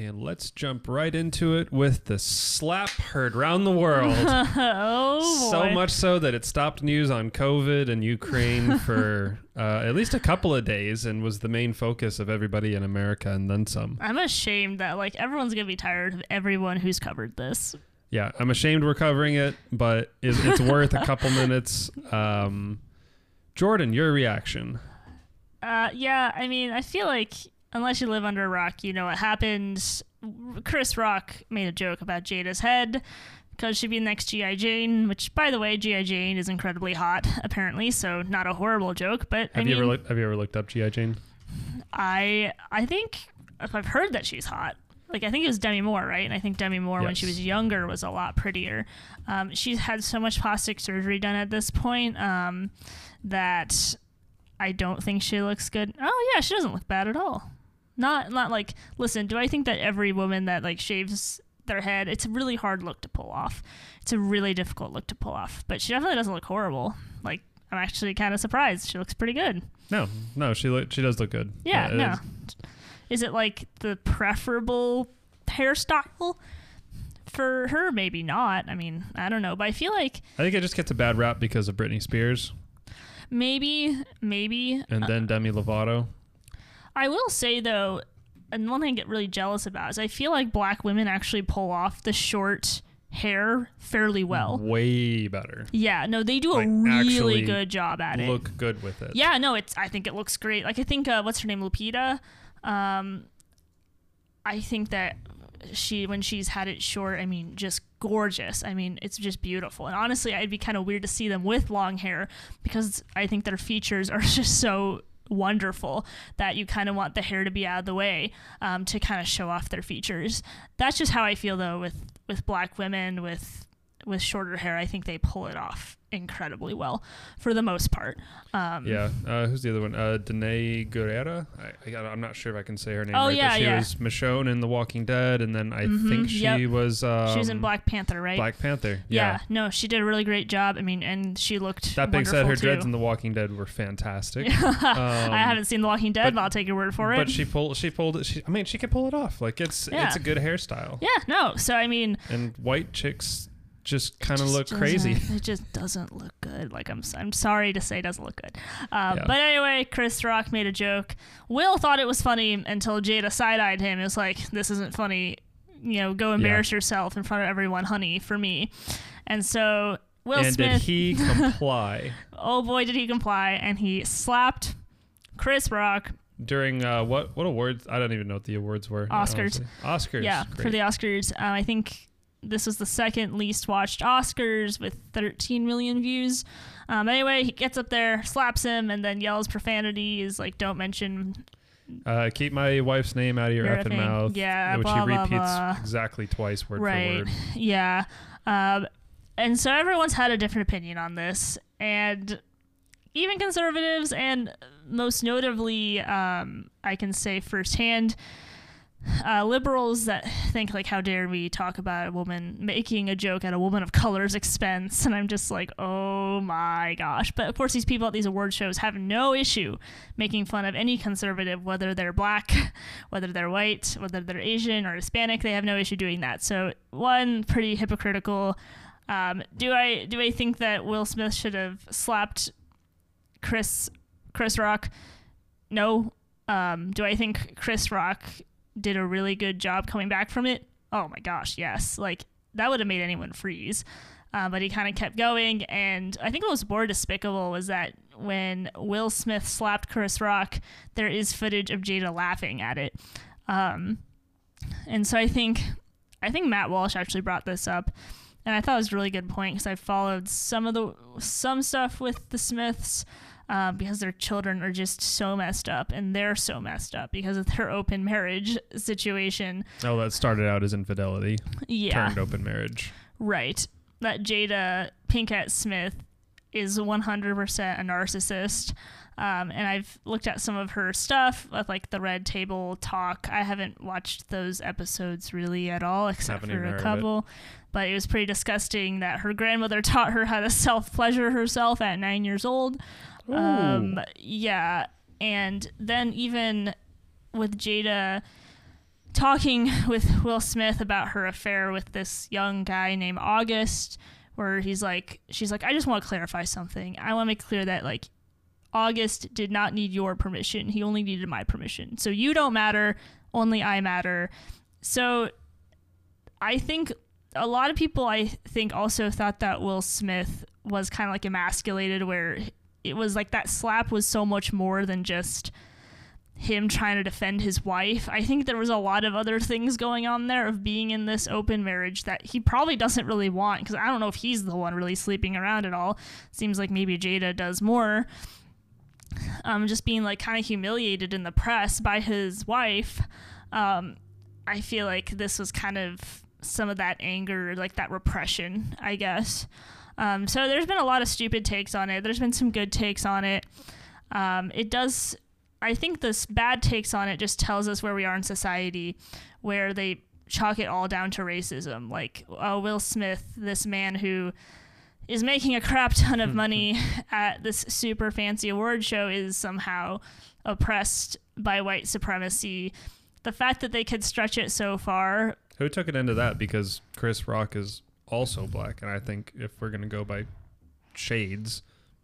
And let's jump right into it with the slap heard around the world. oh, so boy. much so that it stopped news on COVID and Ukraine for uh, at least a couple of days and was the main focus of everybody in America and then some. I'm ashamed that like everyone's gonna be tired of everyone who's covered this. Yeah, I'm ashamed we're covering it, but it's, it's worth a couple minutes. Um, Jordan, your reaction. Uh, yeah, I mean, I feel like unless you live under a rock, you know what happens. Chris Rock made a joke about Jada's head because she'd be the next G.I. Jane, which, by the way, G.I. Jane is incredibly hot, apparently, so not a horrible joke, but Have I you mean, ever looked, have you ever looked up GI Jane? I, I think I've heard that she's hot. Like I think it was Demi Moore, right? And I think Demi Moore when she was younger was a lot prettier. Um, she's had so much plastic surgery done at this point um, that I don't think she looks good. Oh yeah, she doesn't look bad at all. Not not like listen. Do I think that every woman that like shaves their head, it's a really hard look to pull off. It's a really difficult look to pull off. But she definitely doesn't look horrible. Like I'm actually kind of surprised. She looks pretty good. No, no, she look, she does look good. Yeah, it no. is. Is it like the preferable hairstyle for her? Maybe not. I mean, I don't know, but I feel like I think it just gets a bad rap because of Britney Spears maybe, maybe. and uh, then Demi Lovato. I will say though, and one thing I get really jealous about is I feel like black women actually pull off the short hair fairly well. Way better. Yeah, no, they do a really good job at it. Look good with it. Yeah, no, it's. I think it looks great. Like I think uh, what's her name, Lupita. Um, I think that she when she's had it short, I mean, just gorgeous. I mean, it's just beautiful. And honestly, I'd be kind of weird to see them with long hair because I think their features are just so wonderful that you kind of want the hair to be out of the way um, to kind of show off their features. That's just how I feel though with with black women with with shorter hair. I think they pull it off incredibly well for the most part. Um, Yeah. Uh, who's the other one? Uh, Danai Gurira. I, I, I'm not sure if I can say her name Oh, right. yeah, but she yeah. was Michonne in The Walking Dead, and then I Mhm, think she yep. was. Um, she was in Black Panther, right? Black Panther. yeah. Yeah. no, she did a really great job. I mean, and she looked. That being said, her wonderful, dreads in The Walking Dead were fantastic. I haven't seen The Walking Dead, but- but, I'll take your word for it. But she pulled. She pulled it. She, I mean, she could pull it off. Like it's Yeah. it's a good hairstyle. yeah, no. So I mean, And white chicks just kind of look crazy. It just doesn't look good. Like I'm, I'm sorry to say, it doesn't look good. Uh, Yeah. But anyway, Chris Rock made a joke. Will thought it was funny until Jada side-eyed him. It was like, "This isn't funny. You know, go embarrass yourself in front of everyone, honey, for me." And so Will and Smith. did he comply oh boy, did he comply! And he slapped Chris Rock during uh, what what awards? I don't even know what the awards were. Oscars. honestly. Oscars. Yeah, for the Oscars. Uh, I think this was the second least watched Oscars with 13 million views. Um, anyway, he gets up there, slaps him, and then yells profanity. Is like, "Don't mention." Uh, keep my wife's name out of your effing mouth. Yeah, which blah, he blah, repeats blah. exactly twice, word right? for word. Yeah. Um, and so everyone's had a different opinion on this, and even conservatives, and most notably, um, I can say firsthand, uh, liberals that think like, how dare we talk about a woman making a joke at a woman of color's expense? And I'm just like, oh my gosh! But of course, these people at these award shows have no issue making fun of any conservative, whether they're black, whether they're white, whether they're Asian or Hispanic. They have no issue doing that. So one, pretty hypocritical. Um, do I do I think that Will Smith should have slapped Chris Chris Rock? No. Um, do I think Chris Rock did a really good job coming back from it? Oh my gosh, yes. Like that would have made anyone freeze. Uh, but he kind of kept going, and I think what was more despicable was that when Will Smith slapped Chris Rock, there is footage of Jada laughing at it. Um, and so I think, I think Matt Walsh actually brought this up, and I thought it was a really good point because I followed some of the some stuff with the Smiths. Uh, because their children are just so messed up, and they're so messed up because of their open marriage situation. Oh, that started out as infidelity, Yeah, turned open marriage. right. That Jada Pinkett Smith is 100% a narcissist. Um, and I've looked at some of her stuff, like the Red Table Talk. I haven't watched those episodes really at all, except for a of it. couple. But it was pretty disgusting that her grandmother taught her how to self pleasure herself at nine years old. Um, yeah. And then even with Jada talking with Will Smith about her affair with this young guy named August, where he's like, she's like, I just want to clarify something. I want to make clear that like August did not need your permission. He only needed my permission. So you don't matter. Only I matter. So I think a lot of people, I think, also thought that Will Smith was kind of like emasculated, where it was like that slap was so much more than just him trying to defend his wife. I think there was a lot of other things going on there of being in this open marriage that he probably doesn't really want because I don't know if he's the one really sleeping around at all. Seems like maybe Jada does more. Um, just being like kind of humiliated in the press by his wife. Um, I feel like this was kind of some of that anger, like that repression, I guess. Um, so there's been a lot of stupid takes on it. There's been some good takes on it. Um, it does I think this bad takes on it just tells us where we are in society, where they chalk it all down to racism. Like, oh, Will Smith, this man who is making a crap ton of money at this super fancy award show, is somehow oppressed by white supremacy. The fact that they could stretch it so far. Who took it into that? Because Chris Rock is also black, and I think if we're gonna go by shades,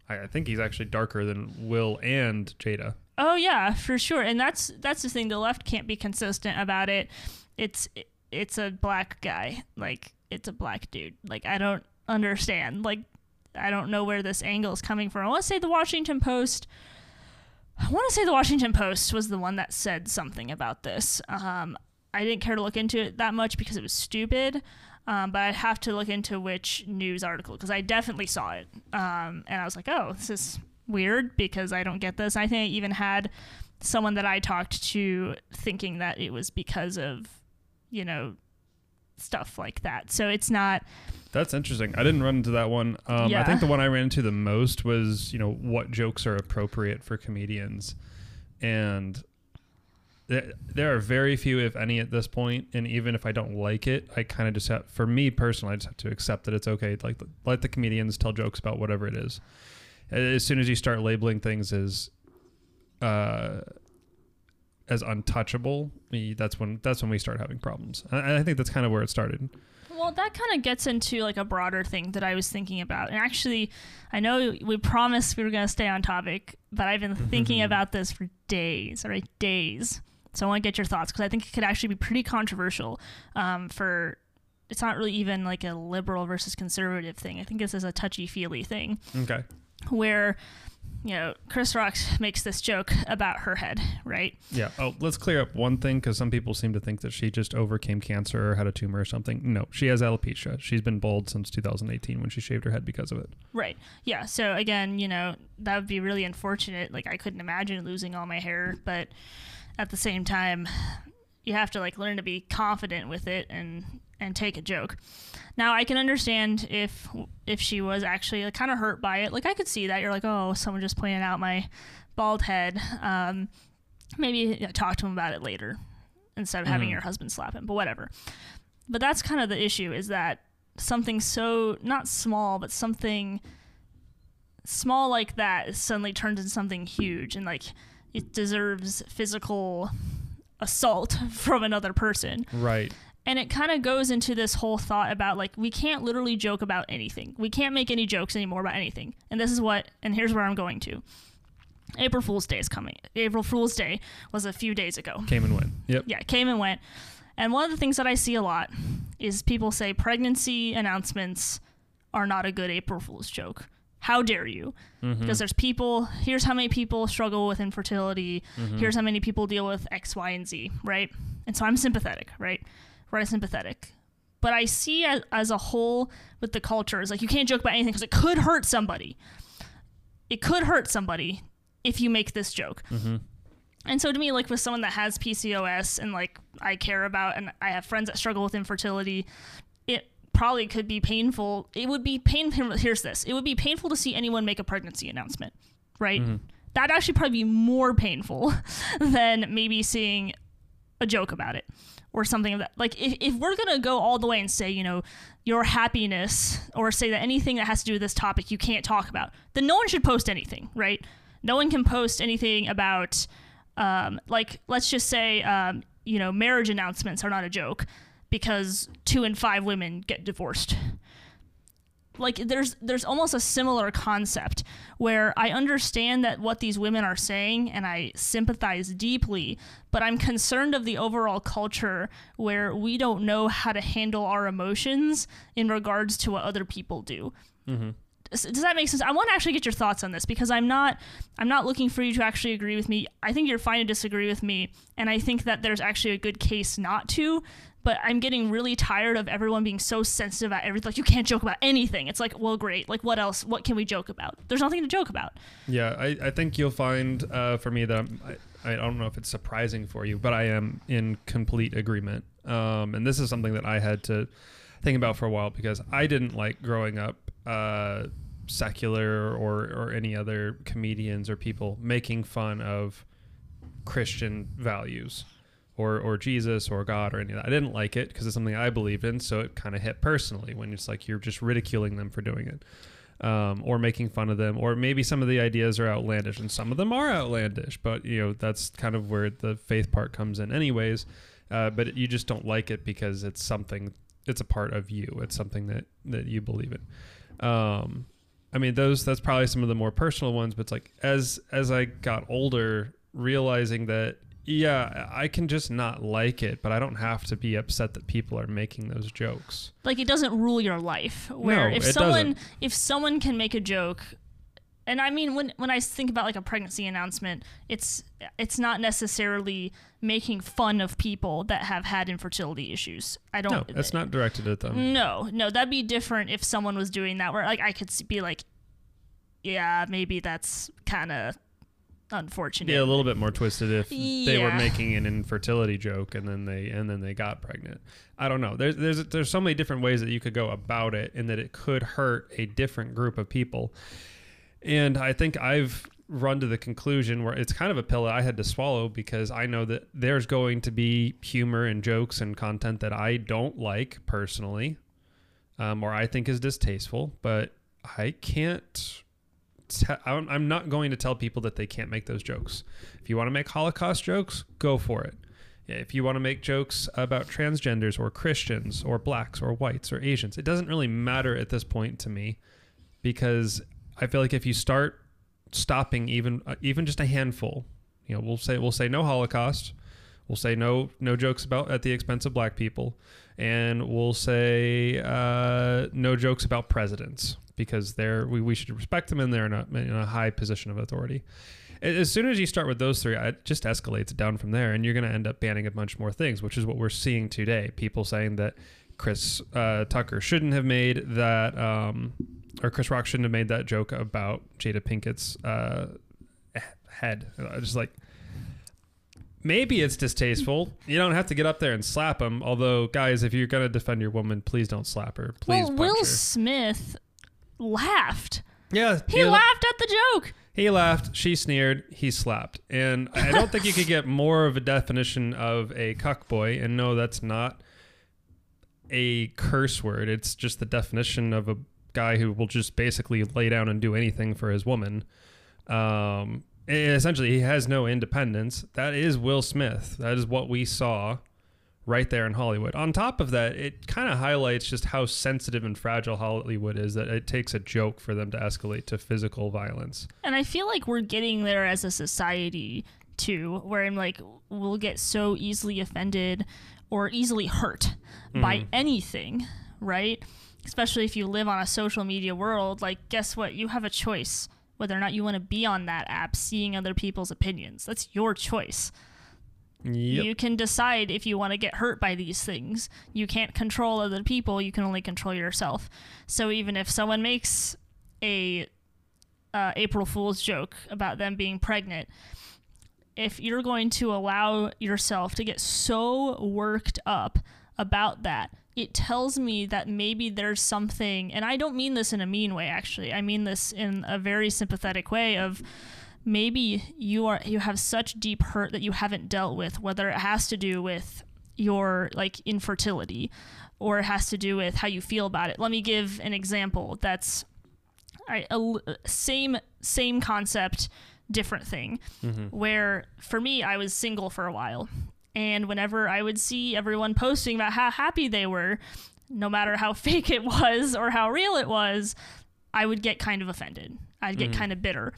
I, I think he's actually darker than Will and Jada. Oh yeah, for sure. And that's that's the thing. The left can't be consistent about it. It's it's a black guy. Like it's a black dude. Like I don't understand. Like I don't know where this angle is coming from. To say the Washington Post. I want to say the Washington Post was the one that said something about this. Um, I didn't care to look into it that much because it was stupid. Um, but I'd have to look into which news article because I definitely saw it. Um, and I was like, oh, this is weird because I don't get this. I think I even had someone that I talked to thinking that it was because of, you know, stuff like that. So it's not. That's interesting. I didn't run into that one. Um, yeah. I think the one I ran into the most was, you know, what jokes are appropriate for comedians. And there are very few, if any, at this point. And even if I don't like it, I kind of just have, for me personally, I just have to accept that it's okay. Like, let the comedians tell jokes about whatever it is as soon as you start labeling things as uh, as untouchable, that's when that's when we start having problems. And I think that's kind of where it started. Well, that kind of gets into like a broader thing that I was thinking about. And actually, I know we promised we were going to stay on topic, but I've been thinking about this for days, right? Days. So I want to get your thoughts because I think it could actually be pretty controversial um, for. It's not really even like a liberal versus conservative thing. I think this is a touchy feely thing. Okay where you know, Chris Rock makes this joke about her head, right? Yeah. Oh, let's clear up one thing because some people seem to think that she just overcame cancer or had a tumor or something. No, she has alopecia. She's been bald since 2018 when she shaved her head because of it. Right. Yeah. So again, you know, that would be really unfortunate. Like I couldn't imagine losing all my hair, but at the same time, you have to like learn to be confident with it and and take a joke. Now I can understand if if she was actually like, kind of hurt by it. Like I could see that you're like, oh, someone just pointed out my bald head. Um, maybe you know, talk to him about it later instead of mm-hmm. having your husband slap him. But whatever. But that's kind of the issue is that something so not small, but something small like that suddenly turns into something huge and like it deserves physical assault from another person. Right and it kind of goes into this whole thought about like we can't literally joke about anything. We can't make any jokes anymore about anything. And this is what and here's where i'm going to. April fool's day is coming. April fool's day was a few days ago. Came and went. Yep. Yeah came and went. And one of the things that i see a lot is people say pregnancy announcements are not a good april fool's joke. How dare you? Mm-hmm. because there's people here's how many people struggle with infertility. Mm-hmm. here's how many people deal with x y and z right? And so i'm sympathetic right right sympathetic. But I see as, as a whole with the culture is like you can't joke about anything because it could hurt somebody. It could hurt somebody if you make this joke. Mm-hmm. And so to me, like with someone that has PCOS and like I care about, and I have friends that struggle with infertility, it probably could be painful. It would be painful. Here's this: it would be painful to see anyone make a pregnancy announcement, right? Mm-hmm. That'd actually probably be more painful than maybe seeing a joke about it or something of that. Like if, if we're gonna go all the way and say, you know, your happiness or say that anything that has to do with this topic you can't talk about, then no one should post anything, right? No one can post anything about um, like let's just say um, you know, marriage announcements are not a joke because two in five women get divorced. Like there's there's almost a similar concept where I understand that what these women are saying and I sympathize deeply, but I'm concerned of the overall culture where we don't know how to handle our emotions in regards to what other people do. Mm-hmm does that make sense? I want to actually get your thoughts on this because I'm not I'm not looking for you to actually agree with me. I think you're fine to disagree with me, and I think that there's actually a good case not to. But I'm getting really tired of everyone being so sensitive about everything. Like you can't joke about anything. It's like, well, great. Like what else? What can we joke about? There's nothing to joke about. Yeah, I, I think you'll find uh, for me that I'm, I, I don't know if it's surprising for you, but I am in complete agreement. Um, and this is something that I had to think about for a while because I didn't like growing up. Uh, secular or or any other comedians or people making fun of Christian values or or Jesus or God or any of that. I didn't like it because it's something I believed in, so it kind of hit personally when it's like you're just ridiculing them for doing it. Um, or making fun of them, or maybe some of the ideas are outlandish, and some of them are outlandish. But you know that's kind of where the faith part comes in, anyways. Uh, but you just don't like it because it's something, it's a part of you. It's something that that you believe in. Um, I mean, those that's probably some of the more personal ones, but it's like as as I got older, realizing that yeah, I can just not like it, but I don't have to be upset that people are making those jokes. Like it doesn't rule your life. Where no, if someone doesn't. if someone can make a joke and I mean when when I think about like a pregnancy announcement, it's it's not necessarily making fun of people that have had infertility issues. I don't. No, it's not directed at them. No, no, that'd be different if someone was doing that. Where like I could be like, yeah, maybe that's kind of unfortunate. Yeah, a little bit more twisted if yeah. they were making an infertility joke and then they and then they got pregnant. I don't know. There's there's there's so many different ways that you could go about it, and that it could hurt a different group of people. And I think I've run to the conclusion where it's kind of a pill I had to swallow because I know that there's going to be humor and jokes and content that I don't like personally, um, or I think is distasteful, but I can't. Te- I'm not going to tell people that they can't make those jokes. If you want to make Holocaust jokes, go for it. If you want to make jokes about transgenders or Christians or blacks or whites or Asians, it doesn't really matter at this point to me because I feel like if you start stopping even uh, even just a handful, you know, we'll say we'll say no Holocaust, we'll say no no jokes about at the expense of black people, and we'll say uh, no jokes about presidents because they're we, we should respect them and they're in a, in a high position of authority. As soon as you start with those three, it just escalates down from there, and you're going to end up banning a bunch more things, which is what we're seeing today. People saying that Chris uh, Tucker shouldn't have made that, um, or Chris Rock shouldn't have made that joke about Jada Pinkett's uh, head. Just like maybe it's distasteful. You don't have to get up there and slap him. Although, guys, if you're gonna defend your woman, please don't slap her. Please. Well, Will her. Smith laughed. Yeah, he, he laughed at the joke. He laughed. She sneered. He slapped. And I don't think you could get more of a definition of a cuck boy. And no, that's not a curse word. It's just the definition of a guy who will just basically lay down and do anything for his woman. Um, essentially, he has no independence. That is Will Smith. That is what we saw right there in Hollywood. On top of that, it kind of highlights just how sensitive and fragile Hollywood is that it takes a joke for them to escalate to physical violence. And I feel like we're getting there as a society too, where I'm like, we'll get so easily offended or easily hurt mm. by anything, right? Especially if you live on a social media world, like, guess what? You have a choice whether or not you want to be on that app seeing other people's opinions. That's your choice. Yep. You can decide if you want to get hurt by these things. You can't control other people, you can only control yourself. So even if someone makes a uh, April Fool's joke about them being pregnant, if you're going to allow yourself to get so worked up about that, it tells me that maybe there's something, and I don't mean this in a mean way, actually. I mean this in a very sympathetic way of maybe you are you have such deep hurt that you haven't dealt with, whether it has to do with your like infertility or it has to do with how you feel about it. Let me give an example that's I, a, same same concept different thing. Mm-hmm. Where for me, I was single for a while, And whenever I would see everyone posting about how happy they were, no matter how fake it was or how real it was, I would get kind of offended. I'd get mm. kind of bitter.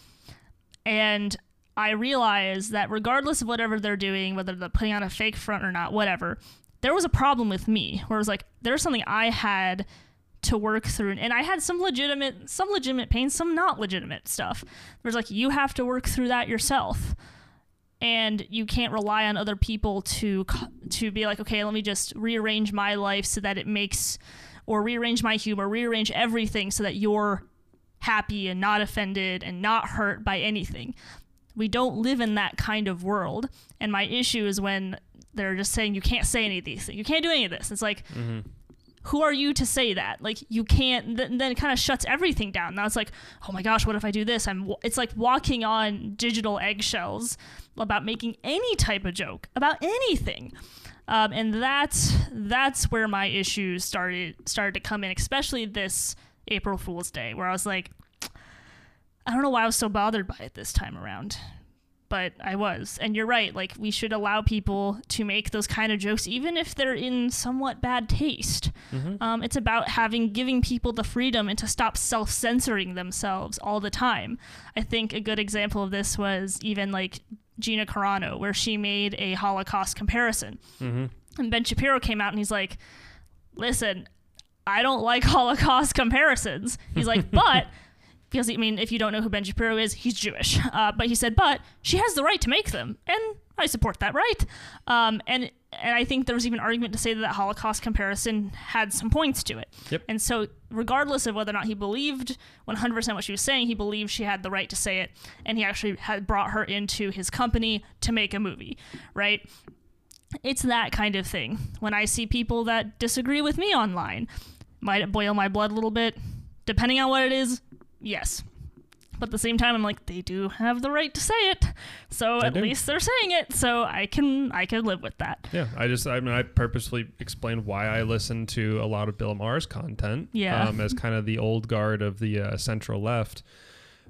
And I realized that regardless of whatever they're doing, whether they're putting on a fake front or not, whatever, there was a problem with me where it was like, there's something I had to work through and I had some legitimate some legitimate pain, some not legitimate stuff. There's like you have to work through that yourself. And you can't rely on other people to to be like, okay, let me just rearrange my life so that it makes or rearrange my humor, rearrange everything so that you're happy and not offended and not hurt by anything. We don't live in that kind of world. And my issue is when they're just saying you can't say any of these things. You can't do any of this. It's like, mm-hmm. who are you to say that? Like you can't. Th- then it kind of shuts everything down. Now it's like, oh my gosh, what if I do this? I'm. It's like walking on digital eggshells about making any type of joke about anything. Um, and that's that's where my issues started started to come in, especially this April Fool's Day, where I was like, I don't know why I was so bothered by it this time around. But I was. And you're right. Like, we should allow people to make those kind of jokes, even if they're in somewhat bad taste. Mm-hmm. Um, it's about having, giving people the freedom and to stop self censoring themselves all the time. I think a good example of this was even like Gina Carano, where she made a Holocaust comparison. Mm-hmm. And Ben Shapiro came out and he's like, listen, I don't like Holocaust comparisons. He's like, but because I mean, if you don't know who Ben Shapiro is, he's Jewish. Uh, but he said, but she has the right to make them, and I support that right. Um, and and I think there was even argument to say that that Holocaust comparison had some points to it. Yep. And so, regardless of whether or not he believed 100% what she was saying, he believed she had the right to say it, and he actually had brought her into his company to make a movie, right? It's that kind of thing. When I see people that disagree with me online, might boil my blood a little bit? Depending on what it is, yes. But at the same time, I'm like, they do have the right to say it, so they at do. least they're saying it. So I can I can live with that. Yeah, I just I mean I purposely explained why I listen to a lot of Bill Maher's content. Yeah, um, as kind of the old guard of the uh, central left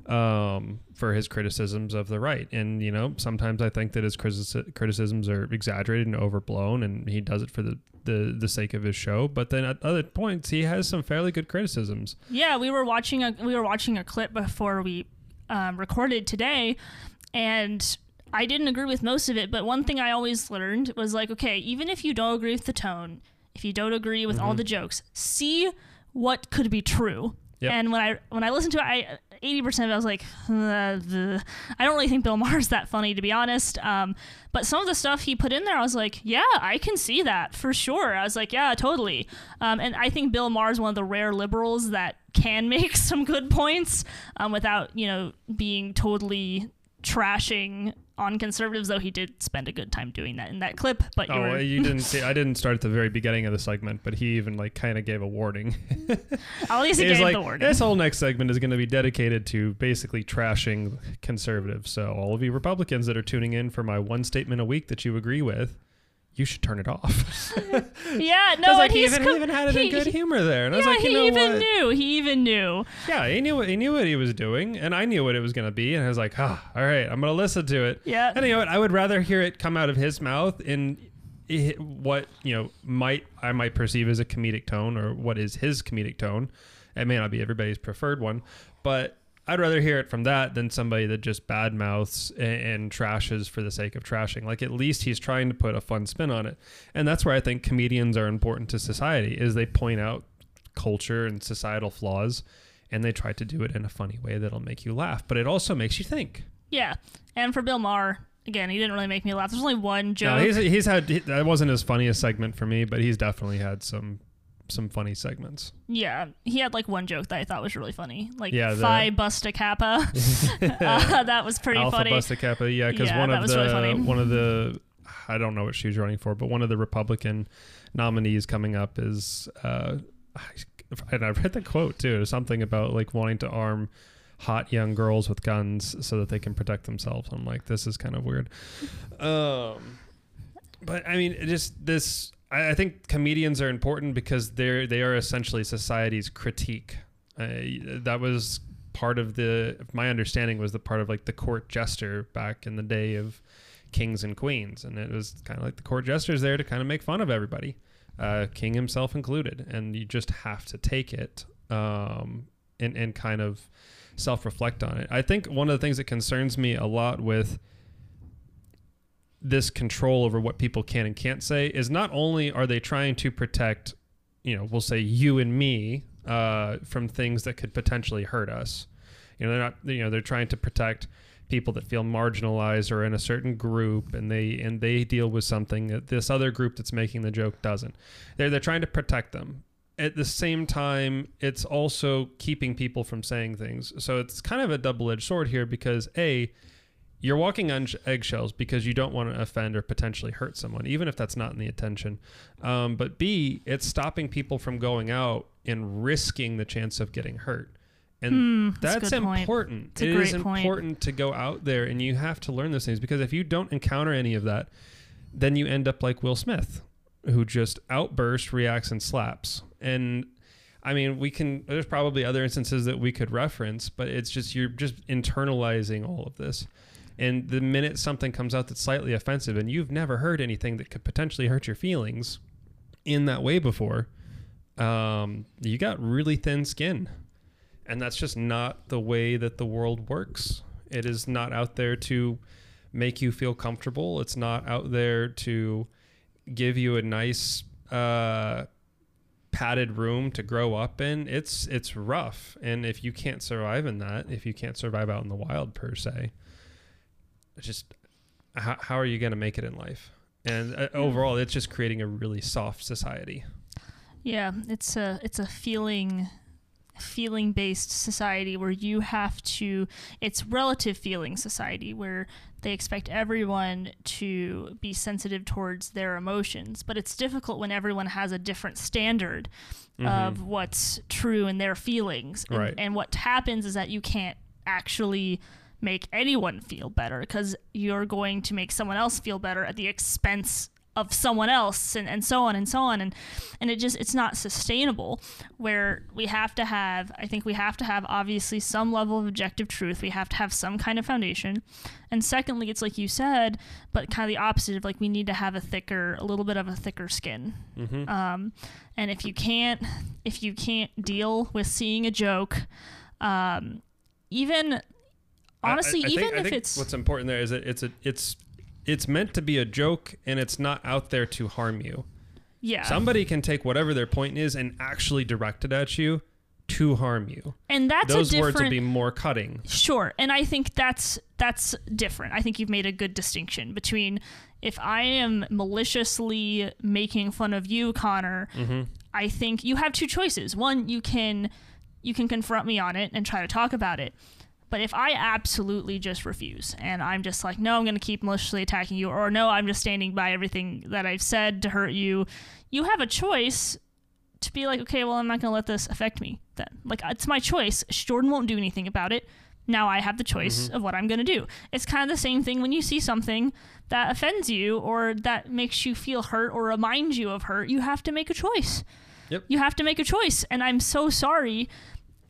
um, for his criticisms of the right. And, you know, sometimes I think that his criticisms are exaggerated and overblown, and he does it for the, the, the sake of his show. But then at other points, he has some fairly good criticisms. Yeah, we were watching a we were watching a clip before we um, recorded today, and I didn't agree with most of it. But one thing I always learned was like, okay, even if you don't agree with the tone, if you don't agree with mm-hmm. all the jokes, see what could be true. Yep. And when I when I listened to it, I eighty percent of it, I was like, I don't really think Bill Maher's that funny to be honest. Um, but some of the stuff he put in there, I was like, yeah, I can see that for sure. I was like, yeah, totally. Um, and I think Bill Maher's one of the rare liberals that can make some good points um, without you know being totally trashing on conservatives, though he did spend a good time doing that in that clip. But oh, you, you didn't see. I didn't start at the very beginning of the segment, but he even like kind of gave a warning. At least he gave like, the warning. This whole next segment is going to be dedicated to basically trashing conservatives. So all of you Republicans that are tuning in for my one statement a week that you agree with, you should turn it off. yeah, no, like, he even, com- he even had it he, in good humor there, and I was like, you know he even what? knew. He even knew. Yeah, he knew what he knew what he was doing, and I knew what it was going to be, and I was like, ah, oh, all right, I'm going to listen to it. Yeah, and you know what? I would rather hear it come out of his mouth in what you know might I might perceive as a comedic tone, or what is his comedic tone. It may not be everybody's preferred one, but I'd rather hear it from that than somebody that just bad mouths and, and, trashes for the sake of trashing. Like at least he's trying to put a fun spin on it. And that's where I think comedians are important to society is they point out culture and societal flaws and they try to do it in a funny way that'll make you laugh, but it also makes you think. Yeah. And for Bill Maher, again, he didn't really make me laugh. There's only one joke. No, he's, he's had he, that wasn't his funniest segment for me, but he's definitely had some some funny segments. Yeah, he had like one joke that I thought was really funny, like yeah, the, Phi Busta Kappa. uh, that was pretty funny. Alpha funny. Busta Kappa, yeah, because yeah, one of the really one of the I don't know what she was running for, but one of the Republican nominees coming up is, uh, and I read the quote too, something about like wanting to arm hot young girls with guns so that they can protect themselves. I'm like, this is kind of weird. Um, but I mean, just this I, I think comedians are important because they're they are essentially society's critique. Uh, that was part of the my understanding was the part of like the court jester back in the day of kings and queens, and it was kind of like the court jesters there to kind of make fun of everybody, uh, king himself included, and you just have to take it um, and and kind of self reflect on it. I think one of the things that concerns me a lot with this control over what people can and can't say is not only are they trying to protect, you know, we'll say you and me uh, from things that could potentially hurt us. You know, they're not, you know, they're trying to protect people that feel marginalized or in a certain group and they and they deal with something that this other group that's making the joke doesn't. They're they're trying to protect them. At the same time, it's also keeping people from saying things. So it's kind of a double-edged sword here because a you're walking on eggshells because you don't want to offend or potentially hurt someone, even if that's not in the intention. Um, but B, it's stopping people from going out and risking the chance of getting hurt. And mm, that's, that's important. It is point. important to go out there and you have to learn those things because if you don't encounter any of that, then you end up like Will Smith, who just outbursts, reacts, and slaps. And I mean, we can, there's probably other instances that we could reference, but it's just, you're just internalizing all of this. And the minute something comes out that's slightly offensive and you've never heard anything that could potentially hurt your feelings in that way before, um, you got really thin skin. And that's just not the way that the world works. It is not out there to make you feel comfortable. It's not out there to give you a nice uh, padded room to grow up in. It's it's rough, and if you can't survive in that, if you can't survive out in the wild per se, just how, how are you going to make it in life? And uh, overall, it's just creating a really soft society. Yeah, it's a it's a feeling feeling based society where you have to it's relative feeling society where they expect everyone to be sensitive towards their emotions but it's difficult when everyone has a different standard mm-hmm. of what's true in their feelings and, right. and what happens is that you can't actually make anyone feel better because you're going to make someone else feel better at the expense of someone else and, and so on and so on. And and it just it's not sustainable where we have to have i think we have to have obviously some level of objective truth. We have to have some kind of foundation. And secondly it's like you said but kind of the opposite of like we need to have a thicker a little bit of a thicker skin. Mm-hmm. um, and if you can't if you can't deal with seeing a joke um, even honestly, I, I even think, if it's what's important there is that it's a it's it's meant to be a joke and it's not out there to harm you. Yeah. Somebody can take whatever their point is and actually direct it at you to harm you. And that's those words will be more cutting. Sure. And I think that's that's different. I think you've made a good distinction between if I am maliciously making fun of you, Connor, mm-hmm. I think you have two choices. One, you can you can confront me on it and try to talk about it. But if I absolutely just refuse and I'm just like, no, I'm going to keep maliciously attacking you, or no, I'm just standing by everything that I've said to hurt you, you have a choice to be like, okay, well, I'm not going to let this affect me then. Like, it's my choice. Jordan won't do anything about it. Now I have the choice mm-hmm. of what I'm going to do. It's kind of the same thing when you see something that offends you or that makes you feel hurt or reminds you of hurt. You have to make a choice. Yep. You have to make a choice. And I'm so sorry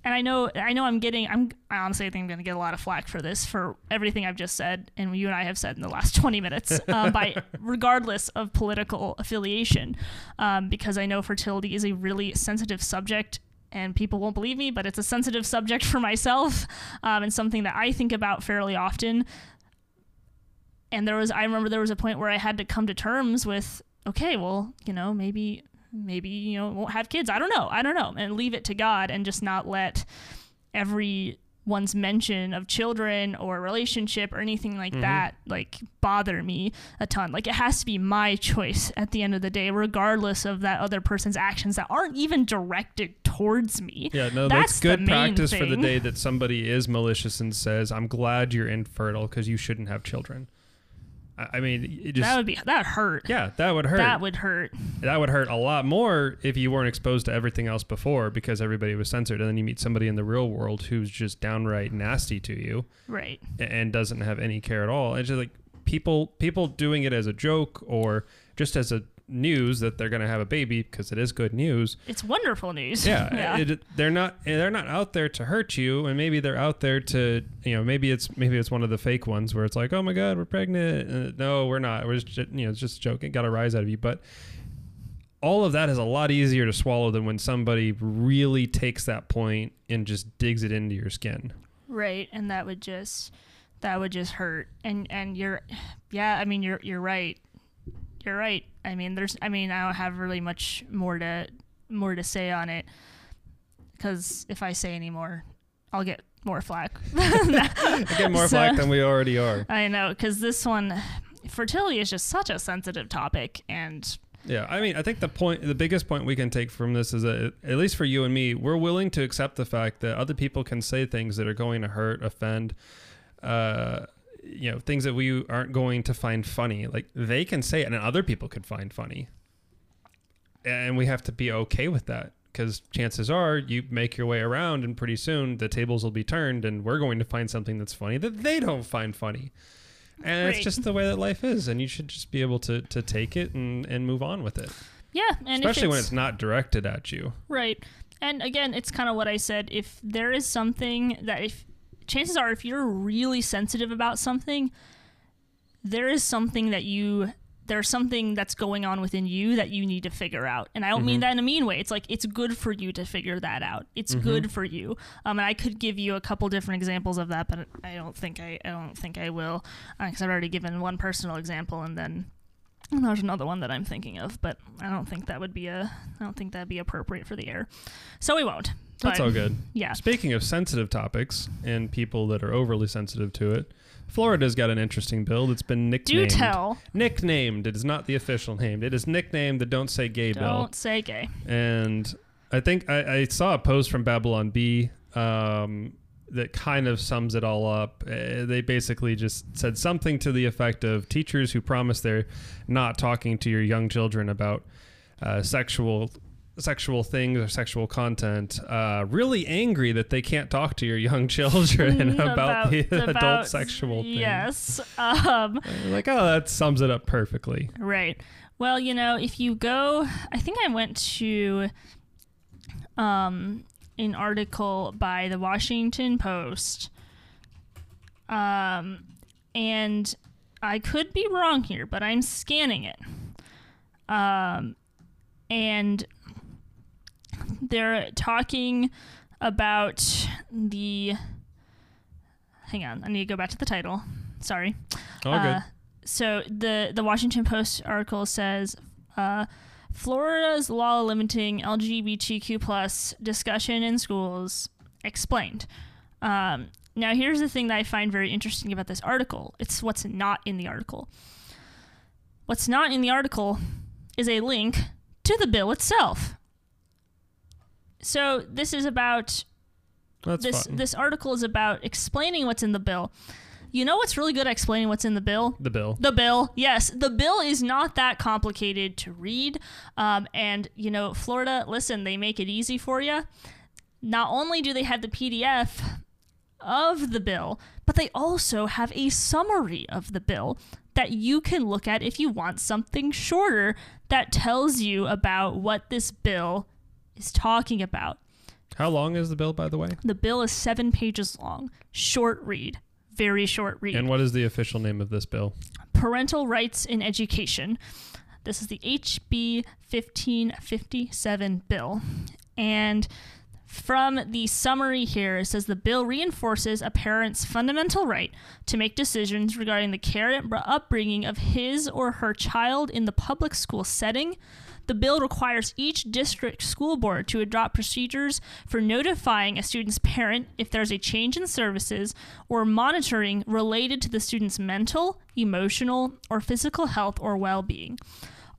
and I know I know I'm getting I'm I honestly think I'm going to get a lot of flack for this for everything I've just said and you and I have said in the last 20 minutes uh, by regardless of political affiliation um, because I know fertility is a really sensitive subject and people won't believe me but it's a sensitive subject for myself um, and something that I think about fairly often. And there was I remember there was a point where I had to come to terms with okay well you know maybe maybe you know won't have kids. I don't know. I don't know. And leave it to god and just not let everyone's mention of children or relationship or anything like mm-hmm. that like bother me a ton. Like it has to be my choice at the end of the day regardless of that other person's actions that aren't even directed towards me. Yeah no that's, that's good practice thing. for the day that somebody is malicious and says i'm glad you're infertile because you shouldn't have children I mean, just, that would be that hurt. Yeah, that would hurt. That would hurt. That would hurt a lot more if you weren't exposed to everything else before because everybody was censored, and then you meet somebody in the real world who's just downright nasty to you, right? And doesn't have any care at all. It's just like people people doing it as a joke or just as a news that they're going to have a baby because it is good news. It's wonderful news. Yeah, yeah. It, they're not they're not out there to hurt you, and maybe they're out there to you know maybe it's maybe it's one of the fake ones where it's like oh my god we're pregnant. Uh, no, we're not. We're just you know it's just joking. Got a rise out of you, but all of that is a lot easier to swallow than when somebody really takes that point and just digs it into your skin. Right, and that would just that would just hurt. And and you're yeah, I mean you're you're right you're right. I mean, there's. I mean, I don't have really much more to more to say on it because if I say any more, I'll get more flack. I get more so, flack than we already are. I know because this one, fertility is just such a sensitive topic, and yeah, I mean, I think the point, the biggest point we can take from this is that, at least for you and me, we're willing to accept the fact that other people can say things that are going to hurt, offend, uh, you know things that we aren't going to find funny. Like they can say it and other people could find funny. And we have to be okay with that because chances are you make your way around and pretty soon the tables will be turned and we're going to find something that's funny that they don't find funny. And right. it's just the way that life is and you should just be able to to take it and and move on with it. Yeah and especially it's, when it's not directed at you. Right. And again it's kind of what i said. If there is something that if chances are if you're really sensitive about something, there is something that you there's something that's going on within you that you need to figure out. And I don't mm-hmm. mean that in a mean way. It's like it's good for you to figure that out. It's mm-hmm. good for you. Um, and I could give you a couple different examples of that, but I don't think I, I don't think I will because uh, I've already given one personal example and then and there's another one that I'm thinking of, but I don't think that would be a I don't think that'd be appropriate for the air. So we won't. That's all good. Yeah. Speaking of sensitive topics and people that are overly sensitive to it, Florida's got an interesting bill that's been nicknamed. Do tell. Nicknamed. It is not the official name. It is nicknamed the Don't Say Gay don't bill. Don't say gay. And I think I, I, saw a post from Babylon Bee um, that kind of sums it all up. Uh, they basically just said something to the effect of teachers who promise they're not talking to your young children about uh, sexual sexual things or sexual content uh, really angry that they can't talk to your young children about, about, the about, adult sexual thing. Yes. Um, like, oh, that sums it up perfectly. Right. Well, you know, if you go, I think I went to um, an article by the Washington Post. Um, and I could be wrong here, but I'm scanning it. Um, and they're talking about the. Hang on, I need to go back to the title. Sorry. Oh, uh, good. So the the Washington Post article says. Uh, Florida's law limiting LGBTQ plus discussion in schools explained. Um, now, here's the thing that I find very interesting about this article. It's what's not in the article. What's not in the article is a link to the bill itself. So this is about That's this fun. this article is about explaining what's in the bill. You know what's really good at explaining what's in the bill? The bill. The bill. Yes, the bill is not that complicated to read. Um, and you know, Florida, listen, they make it easy for you. Not only do they have the PDF of the bill, but they also have a summary of the bill that you can look at if you want something shorter that tells you about what this bill is talking about. How long is the bill, by the way? The bill is seven pages long. Short read. Very short read. And what is the official name of this bill? Parental Rights in Education. This is the HB 1557 bill. And from the summary here, it says the bill reinforces a parent's fundamental right to make decisions regarding the care and upbringing of his or her child in the public school setting the bill requires each district school board to adopt procedures for notifying a student's parent if there's a change in services or monitoring related to the student's mental, emotional, or physical health or well being.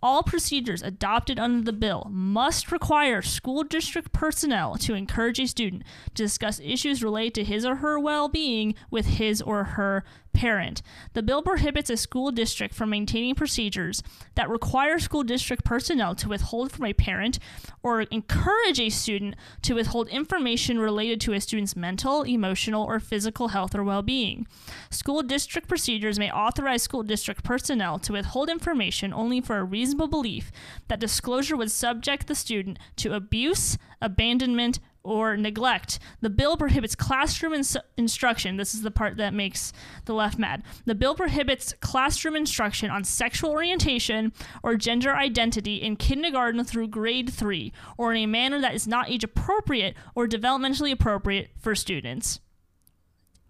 All procedures adopted under the bill must require school district personnel to encourage a student to discuss issues related to his or her well being with his or her parent. The bill prohibits a school district from maintaining procedures that require school district personnel to withhold from a parent or encourage a student to withhold information related to a student's mental, emotional, or physical health or well being. School district procedures may authorize school district personnel to withhold information only for a reasonable belief that disclosure would subject the student to abuse, abandonment, or neglect. The bill prohibits classroom ins- instruction. This is the part that makes the left mad. The bill prohibits classroom instruction on sexual orientation or gender identity in kindergarten through grade three, or in a manner that is not age appropriate or developmentally appropriate for students.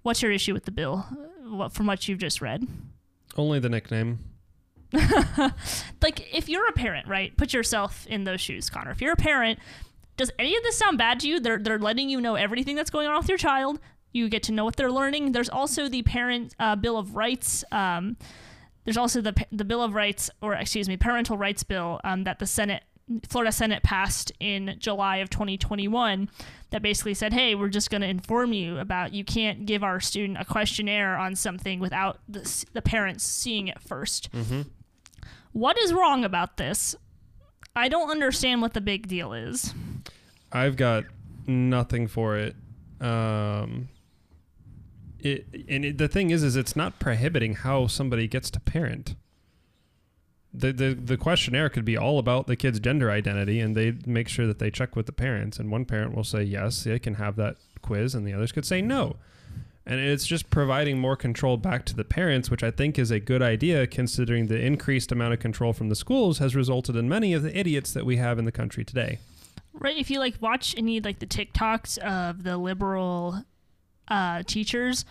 What's your issue with the bill, what, from what you've just read? Only the nickname. like, if you're a parent, right? Put yourself in those shoes, Connor. If you're a parent, does any of this sound bad to you? They're they're letting you know everything that's going on with your child. You get to know what they're learning. There's also the parent uh, bill of rights. Um, there's also the the bill of rights, or excuse me, parental rights bill um, that the Senate, Florida Senate passed in July of 2021. That basically said, hey, we're just going to inform you about you can't give our student a questionnaire on something without the the parents seeing it 1st mm-hmm. What is wrong about this? I don't understand what the big deal is. I've got nothing for it. Um, it and it, the thing is, is it's not prohibiting how somebody gets to parent. The, the the questionnaire could be all about the kid's gender identity, and they make sure that they check with the parents. And one parent will say yes, they can have that quiz, and the others could say no. And it's just providing more control back to the parents, which I think is a good idea, considering the increased amount of control from the schools has resulted in many of the idiots that we have in the country today right if you like watch any like the tiktoks of the liberal uh, teachers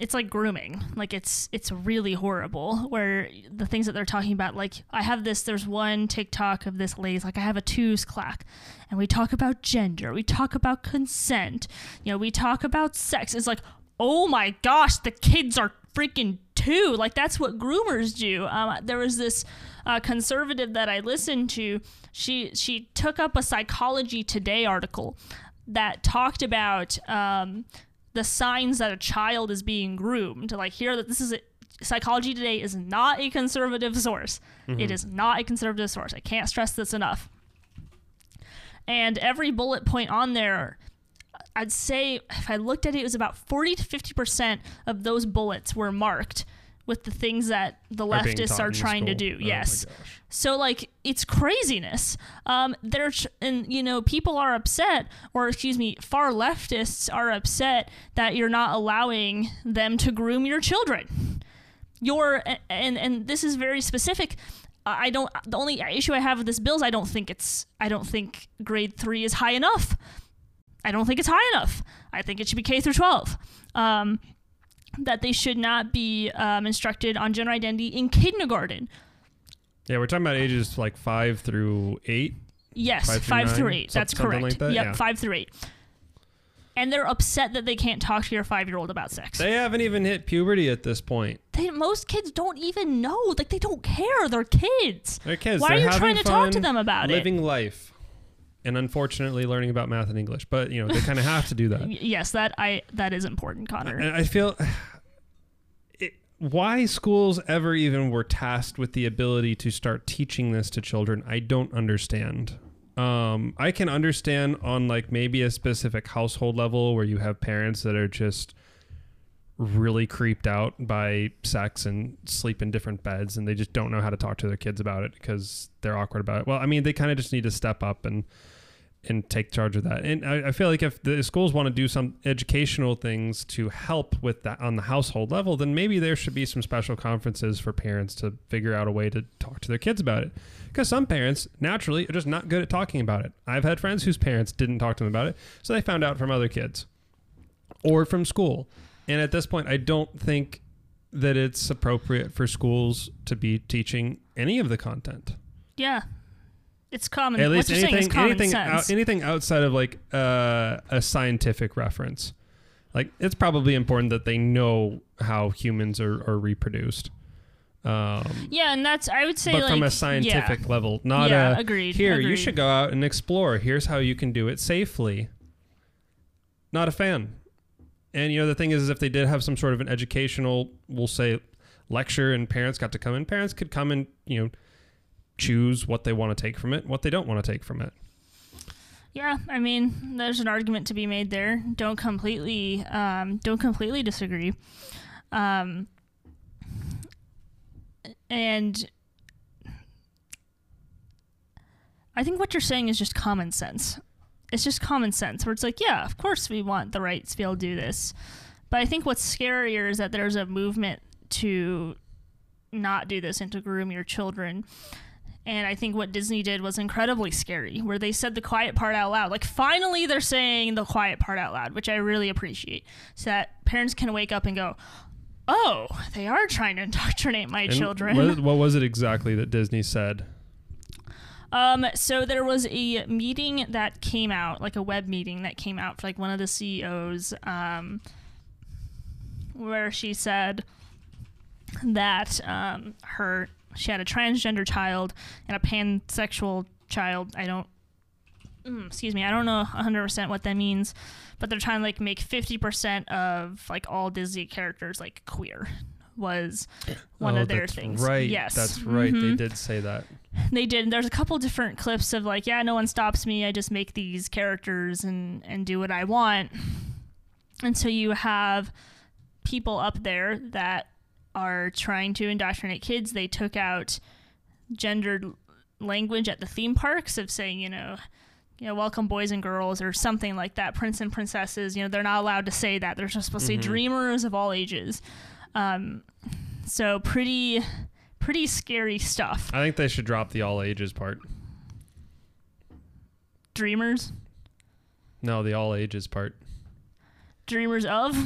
it's like grooming. Like it's it's really horrible where the things that they're talking about like i have this there's one tiktok of this lady's like i have a twos clack and we talk about gender we talk about consent you know we talk about sex. It's like oh my gosh the kids are freaking two like that's what groomers do um, there was this uh, conservative that i listened to she she took up a Psychology Today article that talked about um, the signs that a child is being groomed. Like here, that this is a, Psychology Today is not a conservative source. Mm-hmm. It is not a conservative source. I can't stress this enough. And every bullet point on there, I'd say if I looked at it, it was about 40 to 50% of those bullets were marked with the things that the are leftists are trying to do. Oh yes. So like it's craziness. Um, they're and you know people are upset, or excuse me, far leftists are upset that you're not allowing them to groom your children. You're and and this is very specific. I don't. The only issue I have with this bill is I don't think it's. I don't think grade three is high enough. I don't think it's high enough. I think it should be K through twelve. Um, that they should not be um, instructed on gender identity in kindergarten. Yeah, we're talking about ages like five through eight. Yes, five through, five through eight. That's correct. Like that? Yep, yeah. five through eight. And they're upset that they can't talk to your five year old about sex. They haven't even hit puberty at this point. They, most kids don't even know. Like they don't care. They're kids. They're kids. Why they're are you trying to talk to them about living it? Living life and unfortunately learning about math and English. But you know they kind of have to do that. yes, that I that is important, Connor. And I feel why schools ever even were tasked with the ability to start teaching this to children, I don't understand. Um, I can understand on like maybe a specific household level where you have parents that are just really creeped out by sex and sleep in different beds and they just don't know how to talk to their kids about it because they're awkward about it. Well, I mean, they kind of just need to step up and and take charge of that. And I, I, feel like if the schools want to do some educational things to help with that on the household level, then maybe there should be some special conferences for parents to figure out a way to talk to their kids about it. Because some parents naturally are just not good at talking about it. I've had friends whose parents didn't talk to them about it, so they found out from other kids or from school. And at this point, I don't think that it's appropriate for schools to be teaching any of the content. Yeah, it's common. At least anything, anything, out, anything outside of like uh, a scientific reference. Like it's probably important that they know how humans are, are reproduced. Um, yeah, and that's I would say, but like, from a scientific yeah. level, not yeah, a agreed. Here, agreed. you should go out and explore. Here's how you can do it safely. Not a fan. And you know the thing is, is if they did have some sort of an educational, we'll say, lecture, and parents got to come in, parents could come and you know choose what they want to take from it, what they don't want to take from it. Yeah, I mean, there's an argument to be made there. Don't completely, um, don't completely disagree. Um, and I think what you're saying is just common sense. It's just common sense where it's like, yeah, of course we want the rights to be able to do this. But I think what's scarier is that there's a movement to not do this and to groom your children. And I think what Disney did was incredibly scary, where they said the quiet part out loud. Like, finally, they're saying the quiet part out loud, which I really appreciate. So that parents can wake up and go, oh, they are trying to indoctrinate my And children. What, what was it exactly that Disney said? Um, so there was a meeting that came out, like a web meeting that came out for like one of the CEOs, um, where she said that um, her she had a transgender child and a pansexual child. I don't, mm, excuse me, I don't know 100% what that means, but they're trying to like make 50% of like all Disney characters like queer was one Oh, of their things. Right. Yes. That's right. They Mhm. did say that. They did. There's a couple different clips of like, yeah, no one stops me. I just make these characters and and do what I want. And so you have people up there that are trying to indoctrinate kids. They took out gendered language at the theme parks of saying, you know, you know, welcome boys and girls or something like that. Prince and princesses, you know, they're not allowed to say that. They're just supposed to Mhm. say dreamers of all ages. Um, so pretty, pretty scary stuff. I think they should drop the all ages part. Dreamers, No, the all ages part. dreamers of.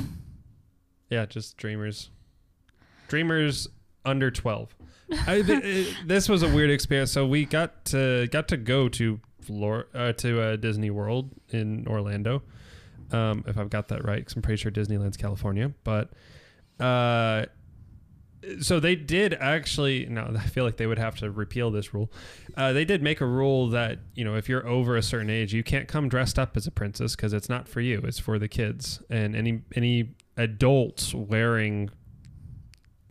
Yeah, just dreamers. Dreamers under twelve. I, th- it- this was a weird experience. So we got to got to go to uh, to uh, Disney World in Orlando, um, if I've got that right. Because I'm pretty sure Disneyland's California. But uh, so they did actually. No, I feel like they would have to repeal this rule. Uh, they did make a rule that you know if you're over a certain age, you can't come dressed up as a princess because it's not for you. It's for the kids and any any adults wearing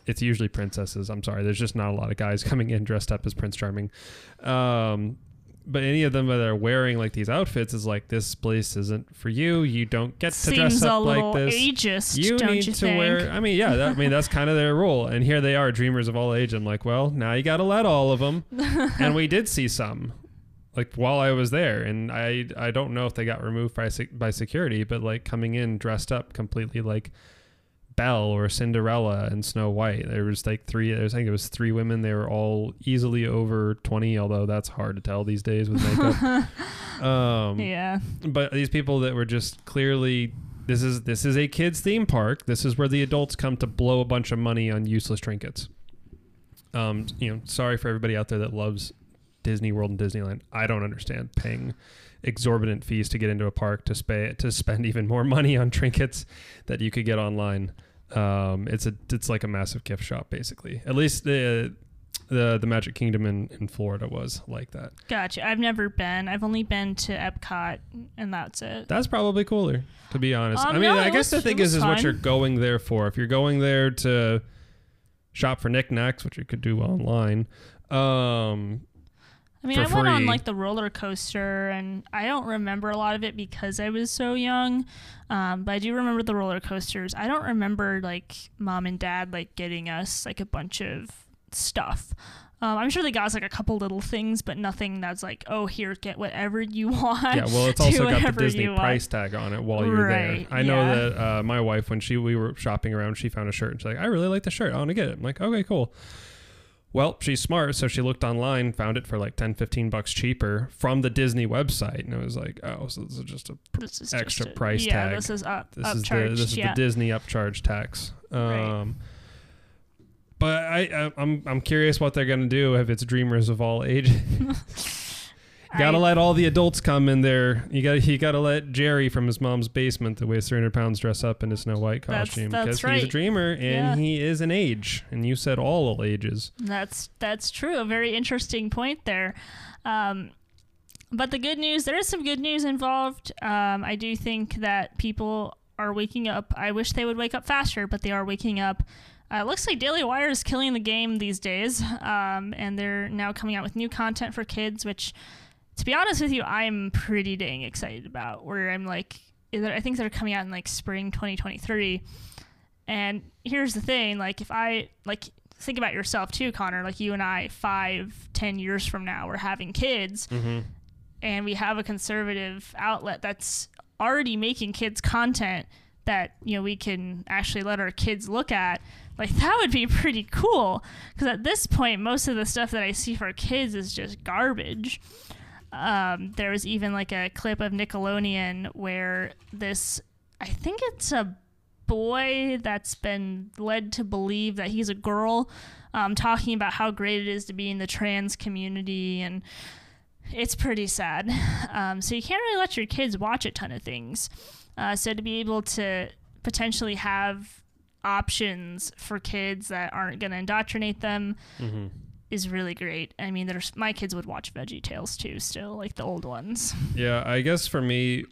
it's usually princesses. I'm sorry. There's just not a lot of guys coming in dressed up as Prince Charming. Um, but any of them that are wearing like these outfits is like this place isn't for you. You don't get to dress Seems a up like this. ageist, you don't need you to think? wear. I mean, yeah. That, I mean, that's kind of their rule. And here they are, dreamers of all age. I'm like, well, now you got to let all of them. and we did see some, like while I was there, and I I don't know if they got removed by by security, but like coming in dressed up completely like Belle or Cinderella and Snow White. There was like three. There was, I think it was three women. They were all easily over twenty, although that's hard to tell these days with makeup. um, yeah. but these people that were just clearly this is this is a kids theme park. This is where the adults come to blow a bunch of money on useless trinkets. Um, you know, sorry for everybody out there that loves Disney World and Disneyland. I don't understand paying exorbitant fees to get into a park to spay to spend even more money on trinkets that you could get online. Um, it's a it's like a massive gift shop basically. At least the the the Magic Kingdom in, in Florida was like that. Gotcha. I've never been. I've only been to Epcot, and that's it. That's probably cooler, to be honest. Um, I mean, no, I guess was- the thing is, was is what you're going there for. If you're going there to shop for knickknacks, which you could do online, um, I mean, I went on like the roller coaster, and I don't remember a lot of it because I was so young. Um, but I do remember the roller coasters. I don't remember like mom and dad like getting us like a bunch of stuff. Um, I'm sure they got us like a couple little things, but nothing that's like, oh, here, get whatever you want. yeah. Well, it's also got the Disney price tag on it while you're Right, there. I know yeah. that uh, my wife, when she we were shopping around, she found a shirt and she's like, "I really like the shirt. I want to get it." I'm like, "Okay, cool." Well, she's smart, so she looked online, found it for like 10, 15 bucks cheaper from the Disney website, and it was like, "Oh, so this is just a is extra just a- price yeah, tag. this is up, this is the this is yeah. the Disney upcharge tax. Um, Right. But I, I I'm I'm curious what they're gonna do if it's dreamers of all ages. gotta let all the adults come in there. You got you gotta let Jerry from his mom's basement that weighs 300 pounds dress up in a Snow White That's- costume that's because he's a dreamer and Yeah. he is an age. And you said all ages. That's that's true. A very interesting point there. Um, but the good news, there is some good news involved. Um, I do think that people are waking up. I wish they would wake up faster, but they are waking up. Uh, it looks like Daily Wire is killing the game these days, um, and they're now coming out with new content for kids, which, to be honest with you, I'm pretty dang excited about. Where I'm like, I think they're coming out in like spring 2023. And here's the thing, like if I like think about yourself too, Connor, like you and I, five, ten years from now, we're having kids, mm-hmm. and we have a conservative outlet that's already making kids content that you know we can actually let our kids look at like that would be pretty cool because at this point most of the stuff that i see for kids is just garbage um, there was even like a clip of nickelodeon where this i think it's a boy that's been led to believe that he's a girl um, talking about how great it is to be in the trans community and it's pretty sad um, so you can't really let your kids watch a ton of things uh, so to be able to potentially have options for kids that aren't going to indoctrinate them mm-hmm. Is really great. I mean, there's my kids would watch Veggie Tales too, still like the old ones. Yeah, I guess for me,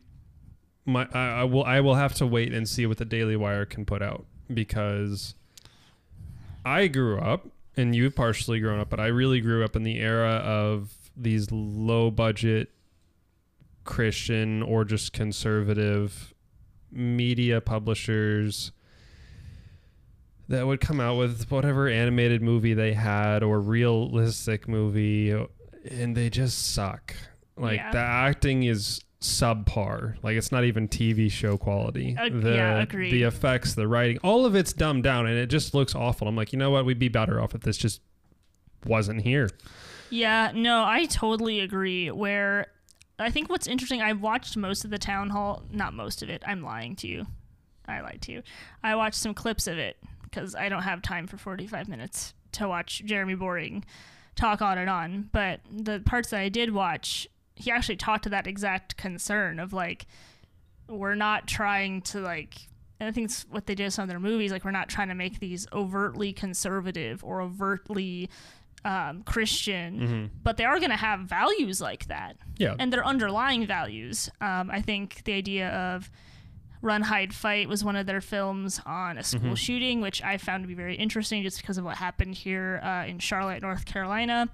my I, I will I will have to wait and see what the Daily Wire can put out because I grew up and you've partially grown up, but I really grew up in the era of these low budget Christian or just conservative media publishers that would come out with whatever animated movie they had or realistic movie and they just suck. Like yeah. the acting is subpar. Like it's not even TV show quality. Uh, the, yeah, agreed. The effects, the writing, all of it's dumbed down and it just looks awful. I'm like, you know what? We'd be better off if this just wasn't here. Yeah, no, I totally agree. Where I think what's interesting, I watched most of the town hall, not most of it. I'm lying to you. I lied to you. I watched some clips of it because I don't have time for 45 minutes to watch Jeremy Boring talk on and on. But the parts that I did watch, he actually talked to that exact concern of like, we're not trying to like and I think it's what they did with some of their movies. Like, we're not trying to make these overtly conservative or overtly um, Christian, mm-hmm. but they are going to have values like that. Yeah. And their underlying values. Um, I think the idea of Run, Hide, Fight was one of their films on a school mm-hmm. shooting, which I found to be very interesting just because of what happened here uh, in Charlotte, North Carolina.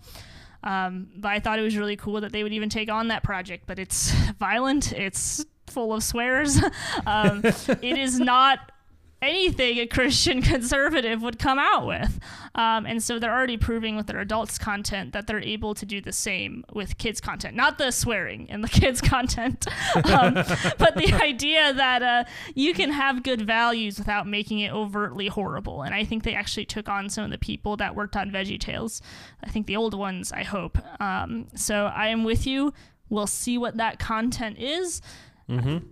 Um, but I thought it was really cool that they would even take on that project. But it's violent, it's full of swears. um, it is not anything a Christian conservative would come out with. Um, and so they're already proving with their adults content that they're able to do the same with kids content. Not the swearing in the kids content, um, but the idea that uh, you can have good values without making it overtly horrible. And I think they actually took on some of the people that worked on Veggie Tales. I think the old ones, I hope. Um, so I am with you. We'll see what that content is. Mm-hmm.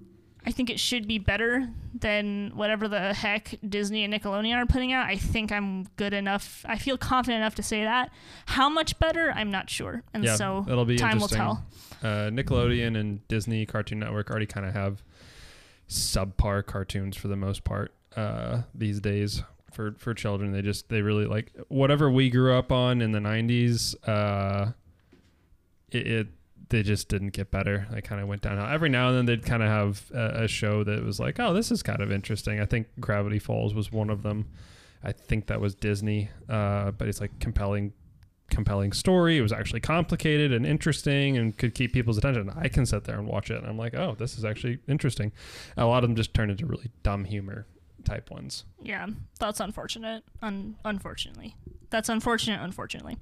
I think it should be better than whatever the heck Disney and Nickelodeon are putting out. I think I'm good enough. I feel confident enough to say that. How much better, I'm not sure. And yeah, so it'll be time will tell. Uh, Nickelodeon and Disney Cartoon Network already kind of have subpar cartoons for the most part uh, these days for for children. They just they really like whatever we grew up on in the 90s. Uh, it, it they just didn't get better. They kind of went downhill. Every now and then they'd kind of have a, a, show that was like, oh, this is kind of interesting. I think Gravity Falls was one of them. I think that was Disney, uh, but it's like compelling, compelling story. It was actually complicated and interesting and could keep people's attention. I can sit there and watch it, and I'm like, oh, this is actually interesting. A lot of them just turned into really dumb humor type ones. Yeah, that's unfortunate. Un- unfortunately, that's unfortunate. Unfortunately.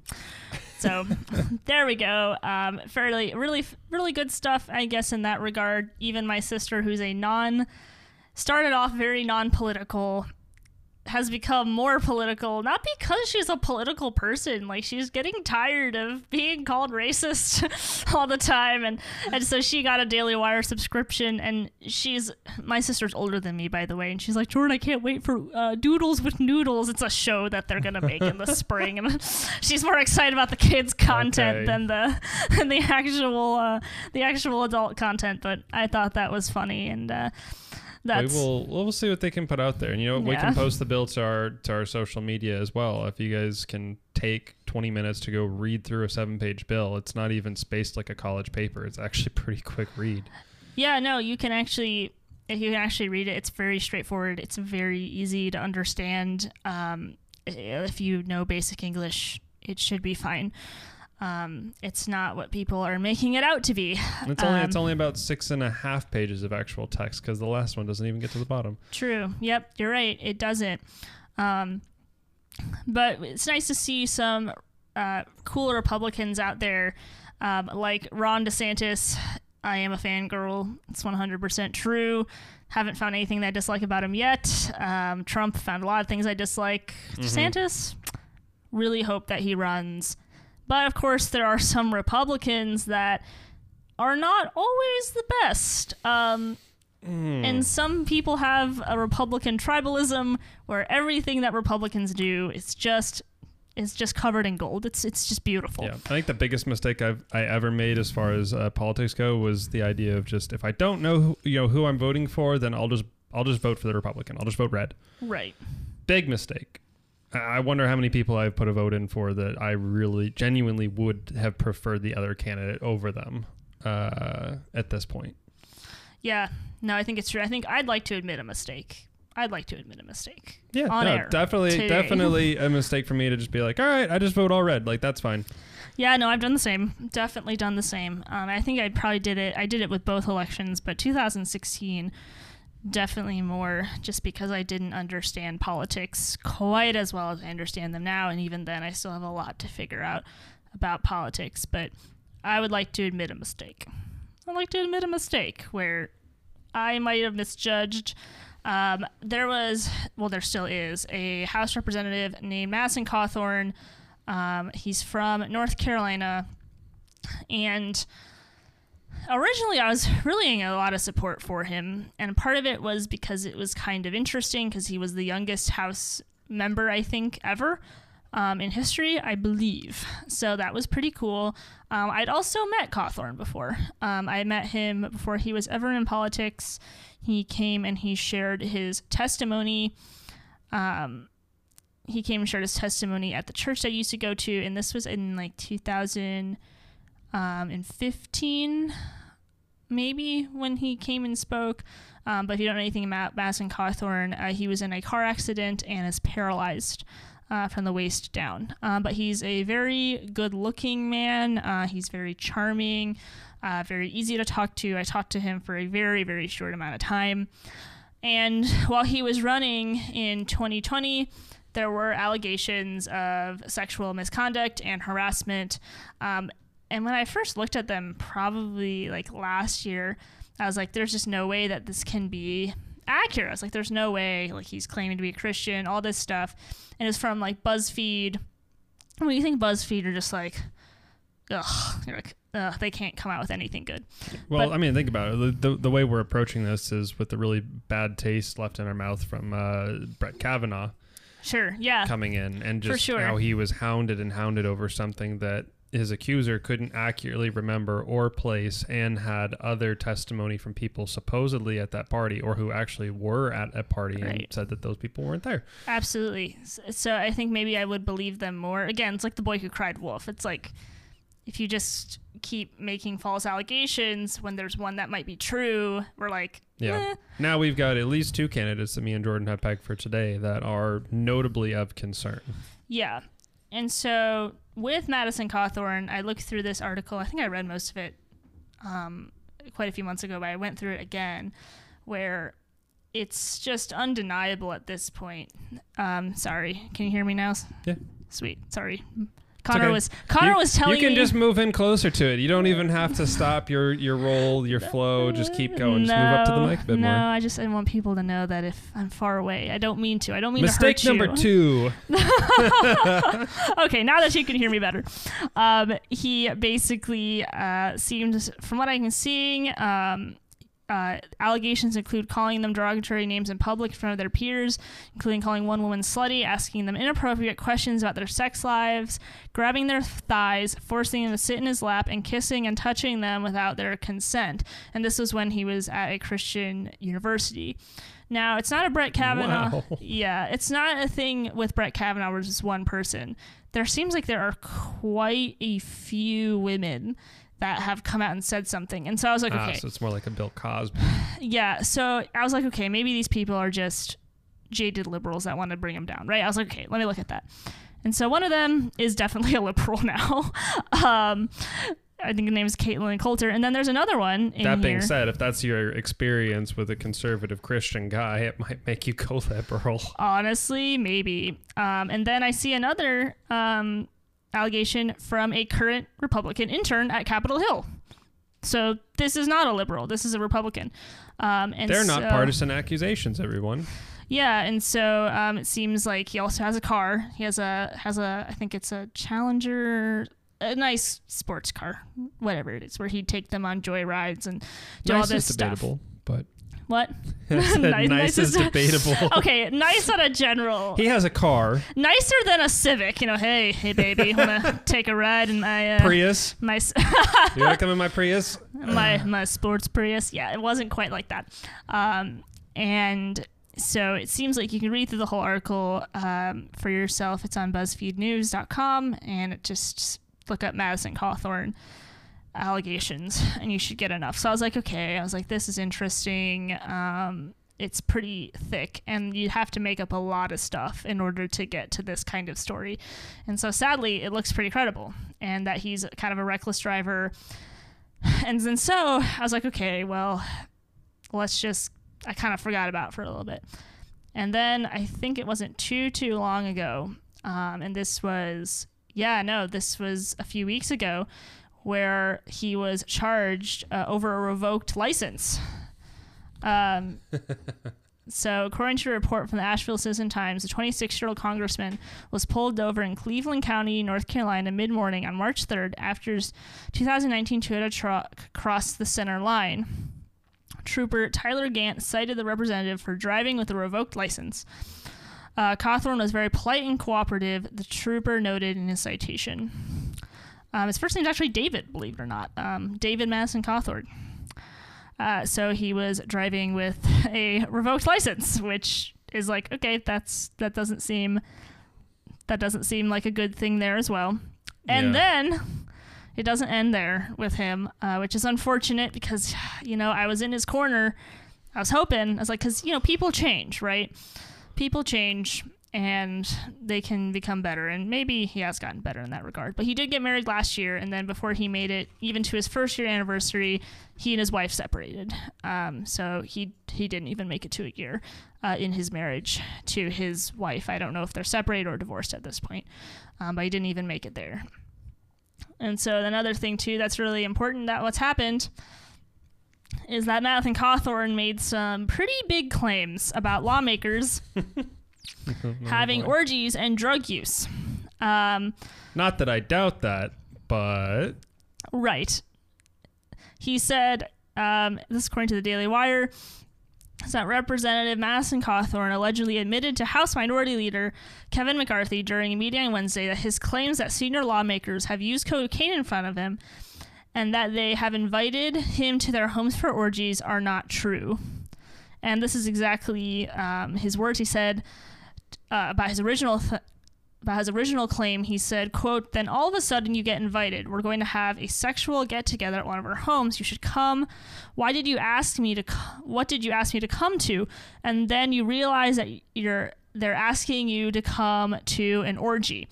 So there we go. Um, fairly, really, really good stuff, I guess, in that regard. Even my sister, who's a non, started off very non-political has become more political, not because she's a political person. Like she's getting tired of being called racist all the time, and and so she got a Daily Wire subscription. And she's my sister's older than me, by the way, and she's like, Jordan, I can't wait for uh, Doodles with Noodles. It's a show that they're gonna make in the spring, and she's more excited about the kids' content okay. than the than the actual uh, the actual adult content. But I thought that was funny, and. Uh, that's we will we'll see what they can put out there. And you know, yeah. we can post the bill to our to our social media as well. If you guys can take 20 minutes to go read through a seven page bill, it's not even spaced like a college paper. It's actually pretty quick read. Yeah, no, you can actually if you can actually read it, it's very straightforward. It's very easy to understand. Um, if you know basic English, it should be fine. Um, it's not what people are making it out to be. It's only um, it's only about six and a half pages of actual text because the last one doesn't even get to the bottom. True. Yep, you're right. It doesn't. Um, but it's nice to see some uh, cool Republicans out there, um, like Ron DeSantis. I am a fangirl. It's 100% true. Haven't found anything that I dislike about him yet. Um, Trump found a lot of things I dislike. Mm-hmm. DeSantis, really hope that he runs. But of course, there are some Republicans that are not always the best. Um, mm. And some people have a Republican tribalism where everything that Republicans do is just is just covered in gold. It's it's just beautiful. Yeah, I think the biggest mistake I've I ever made as far as uh, politics go was the idea of just if I don't know who, you know who I'm voting for, then I'll just I'll just vote for the Republican. I'll just vote red. Right. Big mistake. I wonder how many people I've put a vote in for that I really genuinely would have preferred the other candidate over them uh, at this point. Yeah, no, I think it's true. I think I'd like to admit a mistake. I'd like to admit a mistake. Yeah, no, definitely, today. definitely a mistake for me to just be like, all right, I just vote all red. Like that's fine. Yeah, no, I've done the same. Definitely done the same. Um, I think I probably did it. I did it with both elections, but 2016 definitely more just because I didn't understand politics quite as well as I understand them now. And even then, I still have a lot to figure out about politics. But I would like to admit a mistake. I'd like to admit a mistake where I might have misjudged. Um, there was, well, there still is, a House representative named Madison Cawthorn. Um, he's from North Carolina. And originally I was really a lot of support for him, and part of it was because it was kind of interesting because he was the youngest House member I think ever. Um, in history, I believe. So that was pretty cool. Um, I'd also met Cawthorn before. Um, I met him before he was ever in politics. He came and he shared his testimony. Um, he came and shared his testimony at the church I used to go to, and this was in like 2015 maybe when he came and spoke. Um, but if you don't know anything about Madison Cawthorn, uh, he was in a car accident and is paralyzed. Uh, from the waist down. Uh, but he's a very good looking man. Uh, he's very charming, uh, very easy to talk to. I talked to him for a very, very short amount of time. And while he was running in 2020, there were allegations of sexual misconduct and harassment. Um, and when I first looked at them, probably like last year, I was like, there's just no way that this can be accurate. I was like, there's no way, like, he's claiming to be a Christian, all this stuff. And it's from like BuzzFeed. When you think BuzzFeed are just like, ugh, you're like, ugh, they can't come out with anything good. Well, but, I mean, think about it. The, the, the, way we're approaching this is with the really bad taste left in our mouth from uh, Brett Kavanaugh. Sure, yeah. Coming in and just sure. how he was hounded and hounded over something that his accuser couldn't accurately remember or place and had other testimony from people supposedly at that party or who actually were at a party right. and said that those people weren't there. Absolutely. So I think maybe I would believe them more. Again, it's like the boy who cried wolf. It's like if you just keep making false allegations when there's one that might be true, we're like, yeah. Eh. Now we've got at least two candidates that me and Jordan have pegged for today that are notably of concern. Yeah. And so with Madison Cawthorn, I looked through this article. I think I read most of it um, quite a few months ago, but I went through it again, where it's just undeniable at this point. Um, sorry, can you hear me now? Yeah. Sweet. Sorry, Connor okay. was Connor you, was telling you can me, just move in closer to it. You don't even have to stop your your roll, your flow. Just keep going. Just move up to the mic a bit no, more. No, I just I want people to know that if I'm far away, I don't mean to. I don't mean Mistake to hurt number two. okay, now that you can hear me better, um, he basically uh, seemed, from what I can see, um, uh, allegations include calling them derogatory names in public in front of their peers, including calling one woman slutty, asking them inappropriate questions about their sex lives, grabbing their thighs, forcing them to sit in his lap, and kissing and touching them without their consent. And this was when he was at a Christian university. Now, it's not a Brett Kavanaugh. Wow. Yeah, it's not a thing with Brett Kavanaugh where it's just one person. There seems like there are quite a few women that have come out and said something. And so I was like, Ah, okay, so it's more like a Bill Cosby. yeah. So I was like, okay, maybe these people are just jaded liberals that want to bring him down, right? I was like, okay, let me look at that. And so one of them is definitely a liberal now. um, I think the name is Caitlin Coulter. And then there's another one in that being here. said, if that's your experience with a conservative Christian guy, it might make you go liberal. Honestly, maybe. Um, and then I see another um, allegation from a current Republican intern at Capitol Hill. So this is not a liberal. This is a Republican. Um, and They're not so- partisan accusations, everyone. Yeah, and so um, it seems like he also has a car. He has a has a I think it's a Challenger, a nice sports car, whatever it is, where he'd take them on joy rides and do all this is stuff. but What? Nice- nice, is debatable. Okay, nice on a general. He has a car, nicer than a Civic. You know, hey, hey, baby, wanna take a ride in my uh, Prius. my s- You want to come in my Prius? my my sports Prius. Yeah, it wasn't quite like that. Um, and so it seems like you can read through the whole article um, for yourself. It's on BuzzFeedNews.com, and it just look up Madison Cawthorn allegations, and you should get enough. So I was like, okay. I was like, this is interesting. Um, it's pretty thick, and you have to make up a lot of stuff in order to get to this kind of story. And so sadly, it looks pretty credible, and that he's kind of a reckless driver. And then so I was like, okay, well, let's just I kind of forgot about for a little bit. And then I think it wasn't too too long ago, um, and this was yeah no this was a few weeks ago, where he was charged uh, over a revoked license. Um, so according to a report from the Asheville Citizen Times, the 26-year-old congressman was pulled over in Cleveland County, North Carolina, mid-morning on March 3rd after his 2019 Toyota truck crossed the center line. Trooper Tyler Gant cited the representative for driving with a revoked license. Uh, Cawthorn was very polite and cooperative, the trooper noted in his citation. Um, his first name's actually David, believe it or not. Um, David Madison Cawthorn. Uh, so he was driving with a revoked license, which is like, okay, that's that doesn't seem that doesn't seem like a good thing there as well. And Yeah. then it doesn't end there with him, uh, which is unfortunate because, you know, I was in his corner. I was hoping, I was like, because, you know, people change, right? People change and they can become better. And maybe he has gotten better in that regard. But he did get married last year. And then before he made it even to his first year anniversary, he and his wife separated. Um, so he, he didn't even make it to a year uh, in his marriage to his wife. I don't know if they're separated or divorced at this point, um, but he didn't even make it there. And so another thing too that's really important that what's happened is that Matthew Cawthorn made some pretty big claims about lawmakers having orgies and drug use. Um, Not that I doubt that, but right. He said, um, this is according to the Daily Wire, is that Representative Madison Cawthorn allegedly admitted to House Minority Leader Kevin McCarthy during a meeting on Wednesday that his claims that senior lawmakers have used cocaine in front of him and that they have invited him to their homes for orgies are not true. And this is exactly um, his words. He said uh, about his original th- about his original claim. He said, "quote Then all of a sudden you get invited. We're going to have a sexual get together at one of our homes. You should come. Why did you ask me to? c- What did you ask me to come to? And then you realize that you're they're asking you to come to an orgy."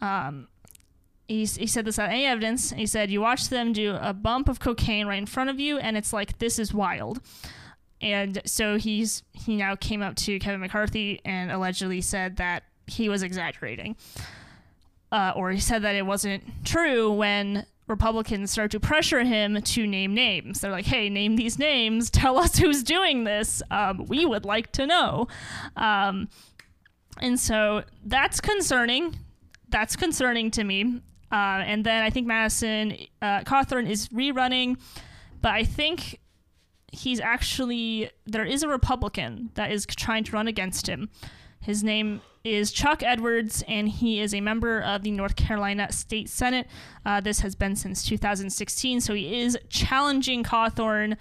Um, he, he said this without any evidence. He said, You watch them do a bump of cocaine right in front of you, and it's like, This is wild. And so he's he now came up to Kevin McCarthy and allegedly said that he was exaggerating. Uh, or he said that it wasn't true when Republicans start to pressure him to name names. They're like, hey, name these names. Tell us who's doing this. Um, we would like to know. Um, and so that's concerning. That's concerning to me. Uh, and then I think Madison uh, Cawthorn is rerunning, but I think he's actually there is a Republican that is trying to run against him. His name is Chuck Edwards, and he is a member of the North Carolina State Senate. Uh, this has been since 2016, so he is challenging Cawthorn.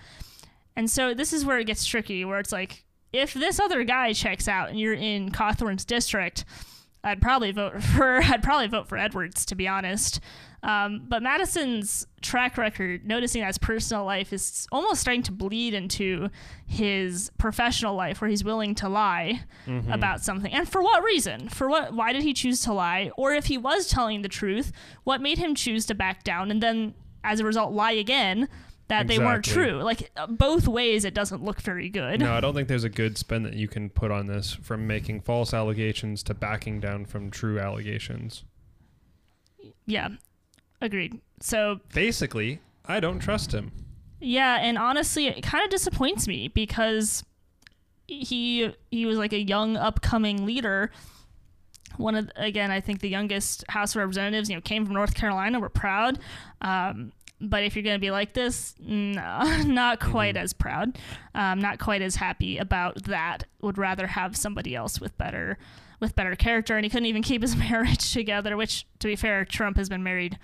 And so this is where it gets tricky, where it's like, if this other guy checks out and you're in Cawthorn's district, I'd probably vote for I'd probably vote for Edwards to be honest. Um, but Madison's track record, noticing that his personal life is almost starting to bleed into his professional life, where he's willing to lie mm-hmm. about something. And for what reason? For what? Why did he choose to lie? Or if he was telling the truth, what made him choose to back down and then, as a result, lie again? that exactly. they weren't true. Like uh, both ways, it doesn't look very good. No, I don't think there's a good spin that you can put on this from making false allegations to backing down from true allegations. Yeah, agreed. So basically, I don't trust him. Yeah, and honestly, it kind of disappoints me because he he was like a young upcoming leader. One of again, I think the youngest House of Representatives. You know, came from North Carolina. We're proud. Um, but if you're going to be like this, no, not quite mm-hmm. as proud, um, not quite as happy about that. Would rather have somebody else with better, with better character, and he couldn't even keep his marriage together. Which, to be fair, Trump has been married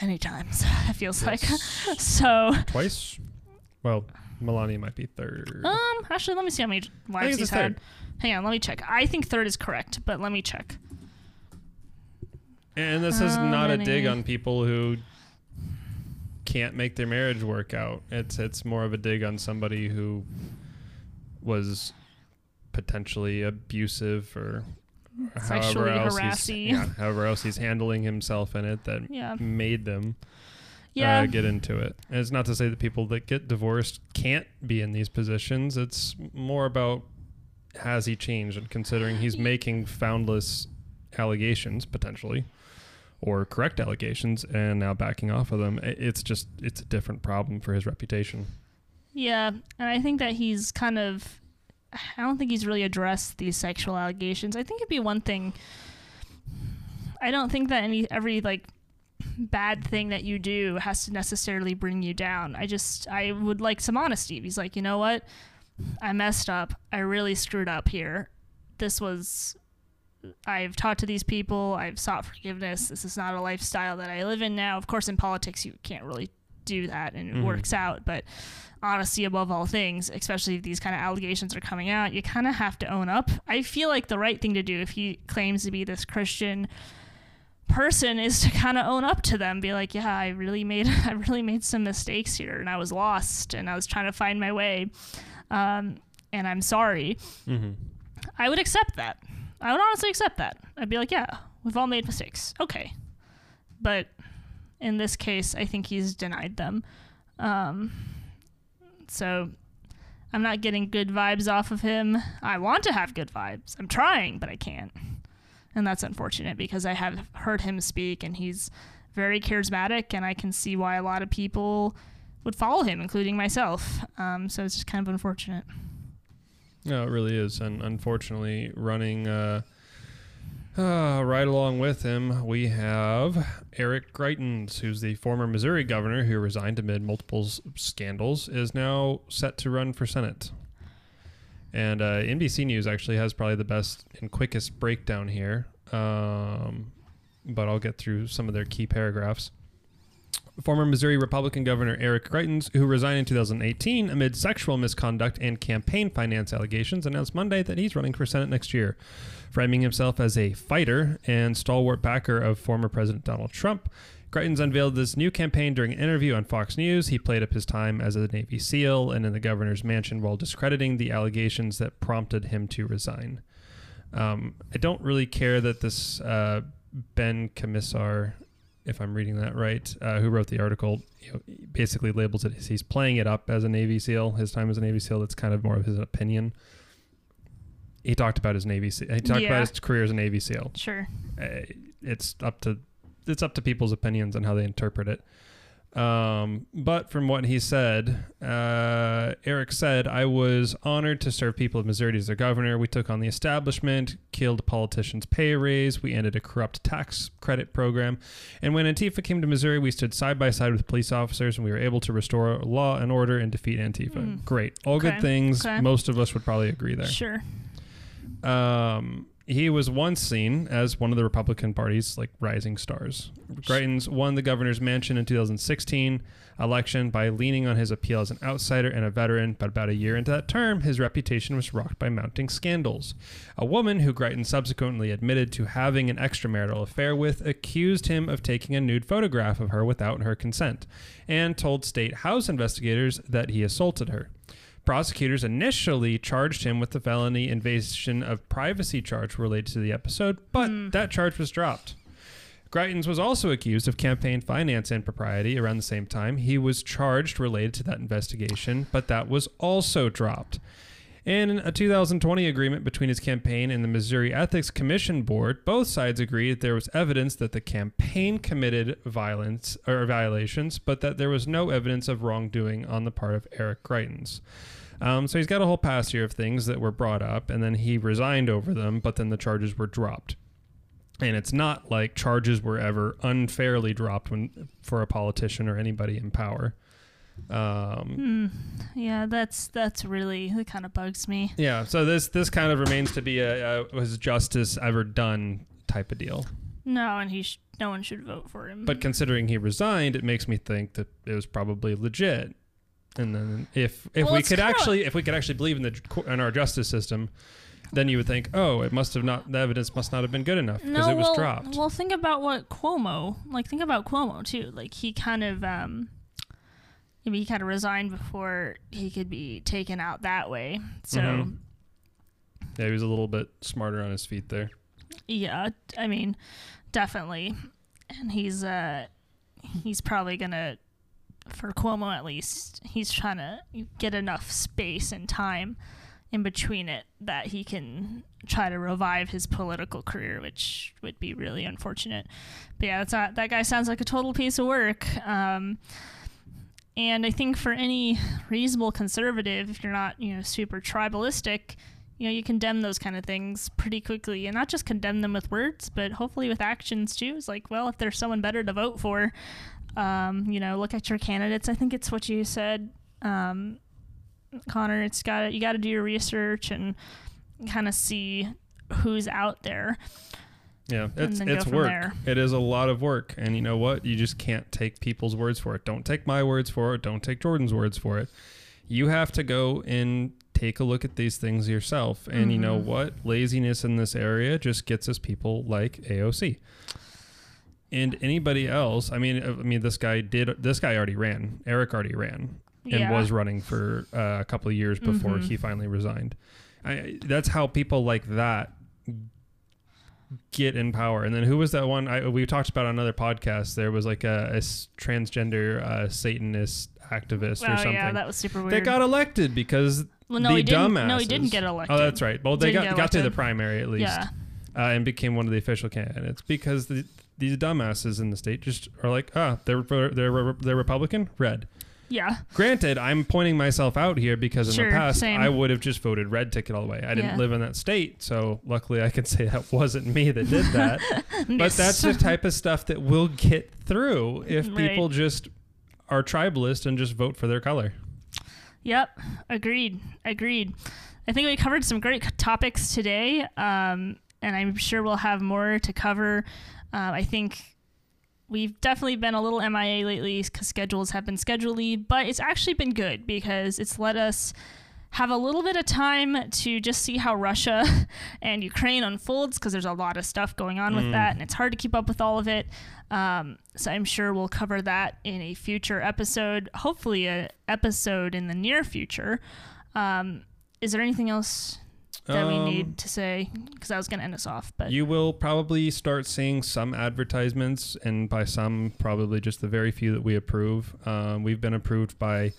many times. It feels yes. like so twice. Well, Melania might be third. Um, actually, let me see how many wives he's had. Hang on, let me check. I think third is correct, but let me check. And this is not many? a dig on people who can't make their marriage work out. It's it's more of a dig on somebody who was potentially abusive or however else he's, yeah, however else he's handling himself in it that yeah. made them yeah. Uh, get into it. And it's not to say that people that get divorced can't be in these positions. It's more about has he changed and considering he's making foundless allegations potentially or correct allegations and now backing off of them. It's just it's a different problem for his reputation. Yeah, and I think that he's kind of I don't think he's really addressed these sexual allegations. I think it'd be one thing I don't think that any every like bad thing that you do has to necessarily bring you down. I just I would like some honesty. He's like, "You know what? I messed up. I really screwed up here. This was I've talked to these people, I've sought forgiveness. This is not a lifestyle that I live in now. Of course, in politics, you can't really do that and it mm-hmm. works out, but honesty above all things, especially if these kind of allegations are coming out, you kind of have to own up. I feel like the right thing to do if he claims to be this Christian person is to kind of own up to them be like yeah i really made i really made some mistakes here and i was lost and i was trying to find my way um, and i'm sorry mm-hmm. i would accept that I would honestly accept that. I'd be like, yeah, we've all made mistakes. Okay. But in this case, I think he's denied them. Um, so I'm not getting good vibes off of him. I want to have good vibes. I'm trying, but I can't. And that's unfortunate because I have heard him speak and he's very charismatic, and I can see why a lot of people would follow him, including myself. Um, so it's just kind of unfortunate. No, it really is, and unfortunately, running uh, uh, right along with him, we have Eric Greitens, who's the former Missouri governor who resigned amid multiple scandals, is now set to run for Senate. And uh, NBC News actually has probably the best and quickest breakdown here, um, but I'll get through some of their key paragraphs former Missouri Republican Governor Eric Greitens, who resigned in 2018 amid sexual misconduct and campaign finance allegations, announced Monday that he's running for Senate next year. Framing himself as a fighter and stalwart backer of former President Donald Trump, Greitens unveiled this new campaign during an interview on Fox News. He played up his time as a Navy SEAL and in the governor's mansion while discrediting the allegations that prompted him to resign. Um, I don't really care that this uh, Ben Kamisar if I'm reading that right, uh, who wrote the article, you know, basically labels it as he's playing it up as a Navy SEAL. His time as a Navy SEAL, that's kind of more of his opinion. He talked about his Navy. SEAL. He talked yeah. about his career as a Navy SEAL. Sure. Uh, it's up to it's up to people's opinions and how they interpret it. Um, but from what he said, uh, Eric said, I was honored to serve people of Missouri as their governor. We took on the establishment, killed politician's pay raise, we ended a corrupt tax credit program. And when Antifa came to Missouri, we stood side by side with police officers and we were able to restore law and order and defeat Antifa. Mm. Great. All okay. good things. Okay. Most of us would probably agree there. Sure. Um, he was once seen as one of the Republican Party's like rising stars. Greitens won the governor's mansion in 2016 election by leaning on his appeal as an outsider and a veteran, but about a year into that term, his reputation was rocked by mounting scandals. A woman who Greitens subsequently admitted to having an extramarital affair with accused him of taking a nude photograph of her without her consent and told state house investigators that he assaulted her. Prosecutors initially charged him with the felony invasion of privacy charge related to the episode, but mm. that charge was dropped. Greitens was also accused of campaign finance impropriety around the same time. He was charged related to that investigation, but that was also dropped. In a 2020 agreement between his campaign and the Missouri Ethics Commission Board, both sides agreed that there was evidence that the campaign committed violence or violations, but that there was no evidence of wrongdoing on the part of Eric Greitens. Um, so he's got a whole past here of things that were brought up, and then he resigned over them, but then the charges were dropped. And it's not like charges were ever unfairly dropped when for a politician or anybody in power. Um, hmm. Yeah, that's that's really that kind of bugs me. Yeah, so this this kind of remains to be a, a was justice ever done type of deal. No, and he sh- no one should vote for him. But considering he resigned, it makes me think that it was probably legit. And then if if well, we could actually if we could actually believe in the in our justice system, then you would think, oh, it must have not the evidence must not have been good enough because no, it was well, dropped. Well, think about what Cuomo like. Think about Cuomo too. Like he kind of um maybe he kind of resigned before he could be taken out that way. So mm-hmm. yeah, he was a little bit smarter on his feet there. Yeah, I mean, definitely, and he's uh he's probably gonna for Cuomo at least he's trying to get enough space and time in between it that he can try to revive his political career, which would be really unfortunate. But yeah, that's not, that guy sounds like a total piece of work. Um, and I think for any reasonable conservative, if you're not, you know, super tribalistic, you know, you condemn those kind of things pretty quickly and not just condemn them with words, but hopefully with actions too. It's like, well, if there's someone better to vote for, um, you know, look at your candidates. I think it's what you said, um, Connor. It's got you got to do your research and kind of see who's out there. Yeah, it's it's work. There. It is a lot of work, and you know what? You just can't take people's words for it. Don't take my words for it. Don't take Jordan's words for it. You have to go and take a look at these things yourself. And mm-hmm. you know mm-hmm. what? Laziness in this area just gets us people like AOC. And anybody else, I mean, I mean, this guy did. This guy already ran. Eric already ran and yeah. was running for uh, a couple of years before mm-hmm. he finally resigned. I, that's how people like that get in power. And then who was that one? I, we talked about on another podcast. There was like a, a transgender uh, Satanist activist oh, or something. Yeah, that was super weird. They got elected because well, no, the he dumbasses. No, he didn't get elected. Oh, that's right. Well, they got, got to the primary at least. Yeah. Uh, and became one of the official candidates because the, these dumbasses in the state just are like, ah, they're they're they're Republican, red. Yeah. Granted, I'm pointing myself out here because in sure, the past same. I would have just voted red ticket all the way. I didn't yeah. live in that state, so luckily I can say that wasn't me that did that. but that's the type of stuff that will get through if right. people just are tribalist and just vote for their color. Yep. Agreed. Agreed. I think we covered some great topics today, um, and I'm sure we'll have more to cover. Uh, I think we've definitely been a little MIA lately because schedules have been scheduley, but it's actually been good because it's let us have a little bit of time to just see how Russia and Ukraine unfolds because there's a lot of stuff going on mm. with that and it's hard to keep up with all of it. Um, so I'm sure we'll cover that in a future episode, hopefully a episode in the near future. Um, is there anything else that um, we need um, to say because I was going to end us off. But you will probably start seeing some advertisements, and by some, probably just the very few that we approve. Um, we've been approved by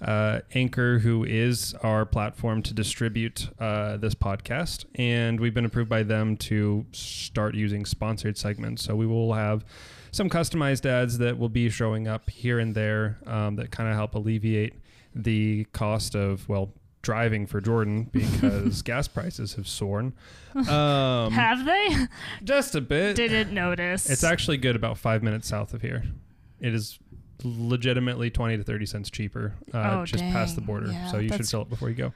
uh, Anchor, who is our platform to distribute uh, this podcast, and we've been approved by them to start using sponsored segments. So we will have some customized ads that will be showing up here and there um, that kind of help alleviate the cost of well driving for Jordan because gas prices have soared. Um, have they? Just a bit. Didn't notice. It's actually good about five minutes south of here. It is legitimately 20 to 30 cents cheaper uh, oh, just dang. past the border. Yeah, so you should fill it before you go.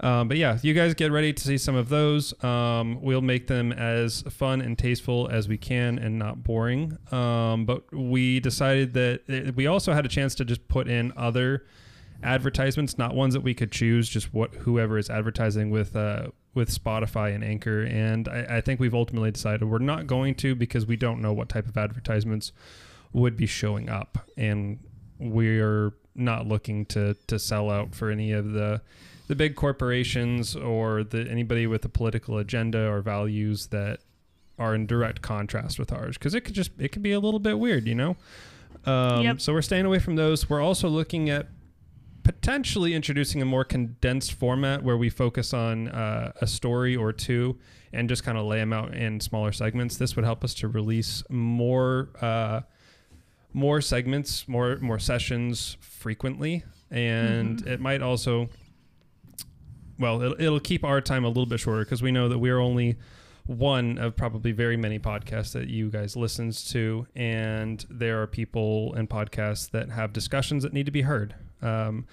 Um, but yeah, you guys get ready to see some of those. Um, we'll make them as fun and tasteful as we can and not boring. Um, but we decided that it, we also had a chance to just put in other advertisements, not ones that we could choose, just what whoever is advertising with uh, with Spotify and Anchor. And I, I think we've ultimately decided we're not going to because we don't know what type of advertisements would be showing up, and we're not looking to to sell out for any of the the big corporations or the anybody with a political agenda or values that are in direct contrast with ours because it could just it could be a little bit weird, you know. Um, yep. So we're staying away from those. We're also looking at potentially introducing a more condensed format where we focus on uh, a story or two and just kind of lay them out in smaller segments. This would help us to release more uh, more segments, more more sessions frequently, and mm-hmm. it might also well, it'll, it'll keep our time a little bit shorter because we know that we're only one of probably very many podcasts that you guys listens to, and there are people and podcasts that have discussions that need to be heard. Um,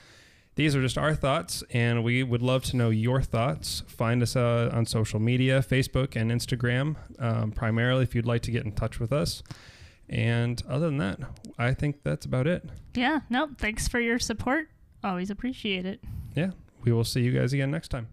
these are just our thoughts, and we would love to know your thoughts. Find us uh, on social media, Facebook and Instagram, um, primarily if you'd like to get in touch with us. And other than that, I think that's about it. Yeah, no, thanks for your support. Always appreciate it. Yeah, we will see you guys again next time.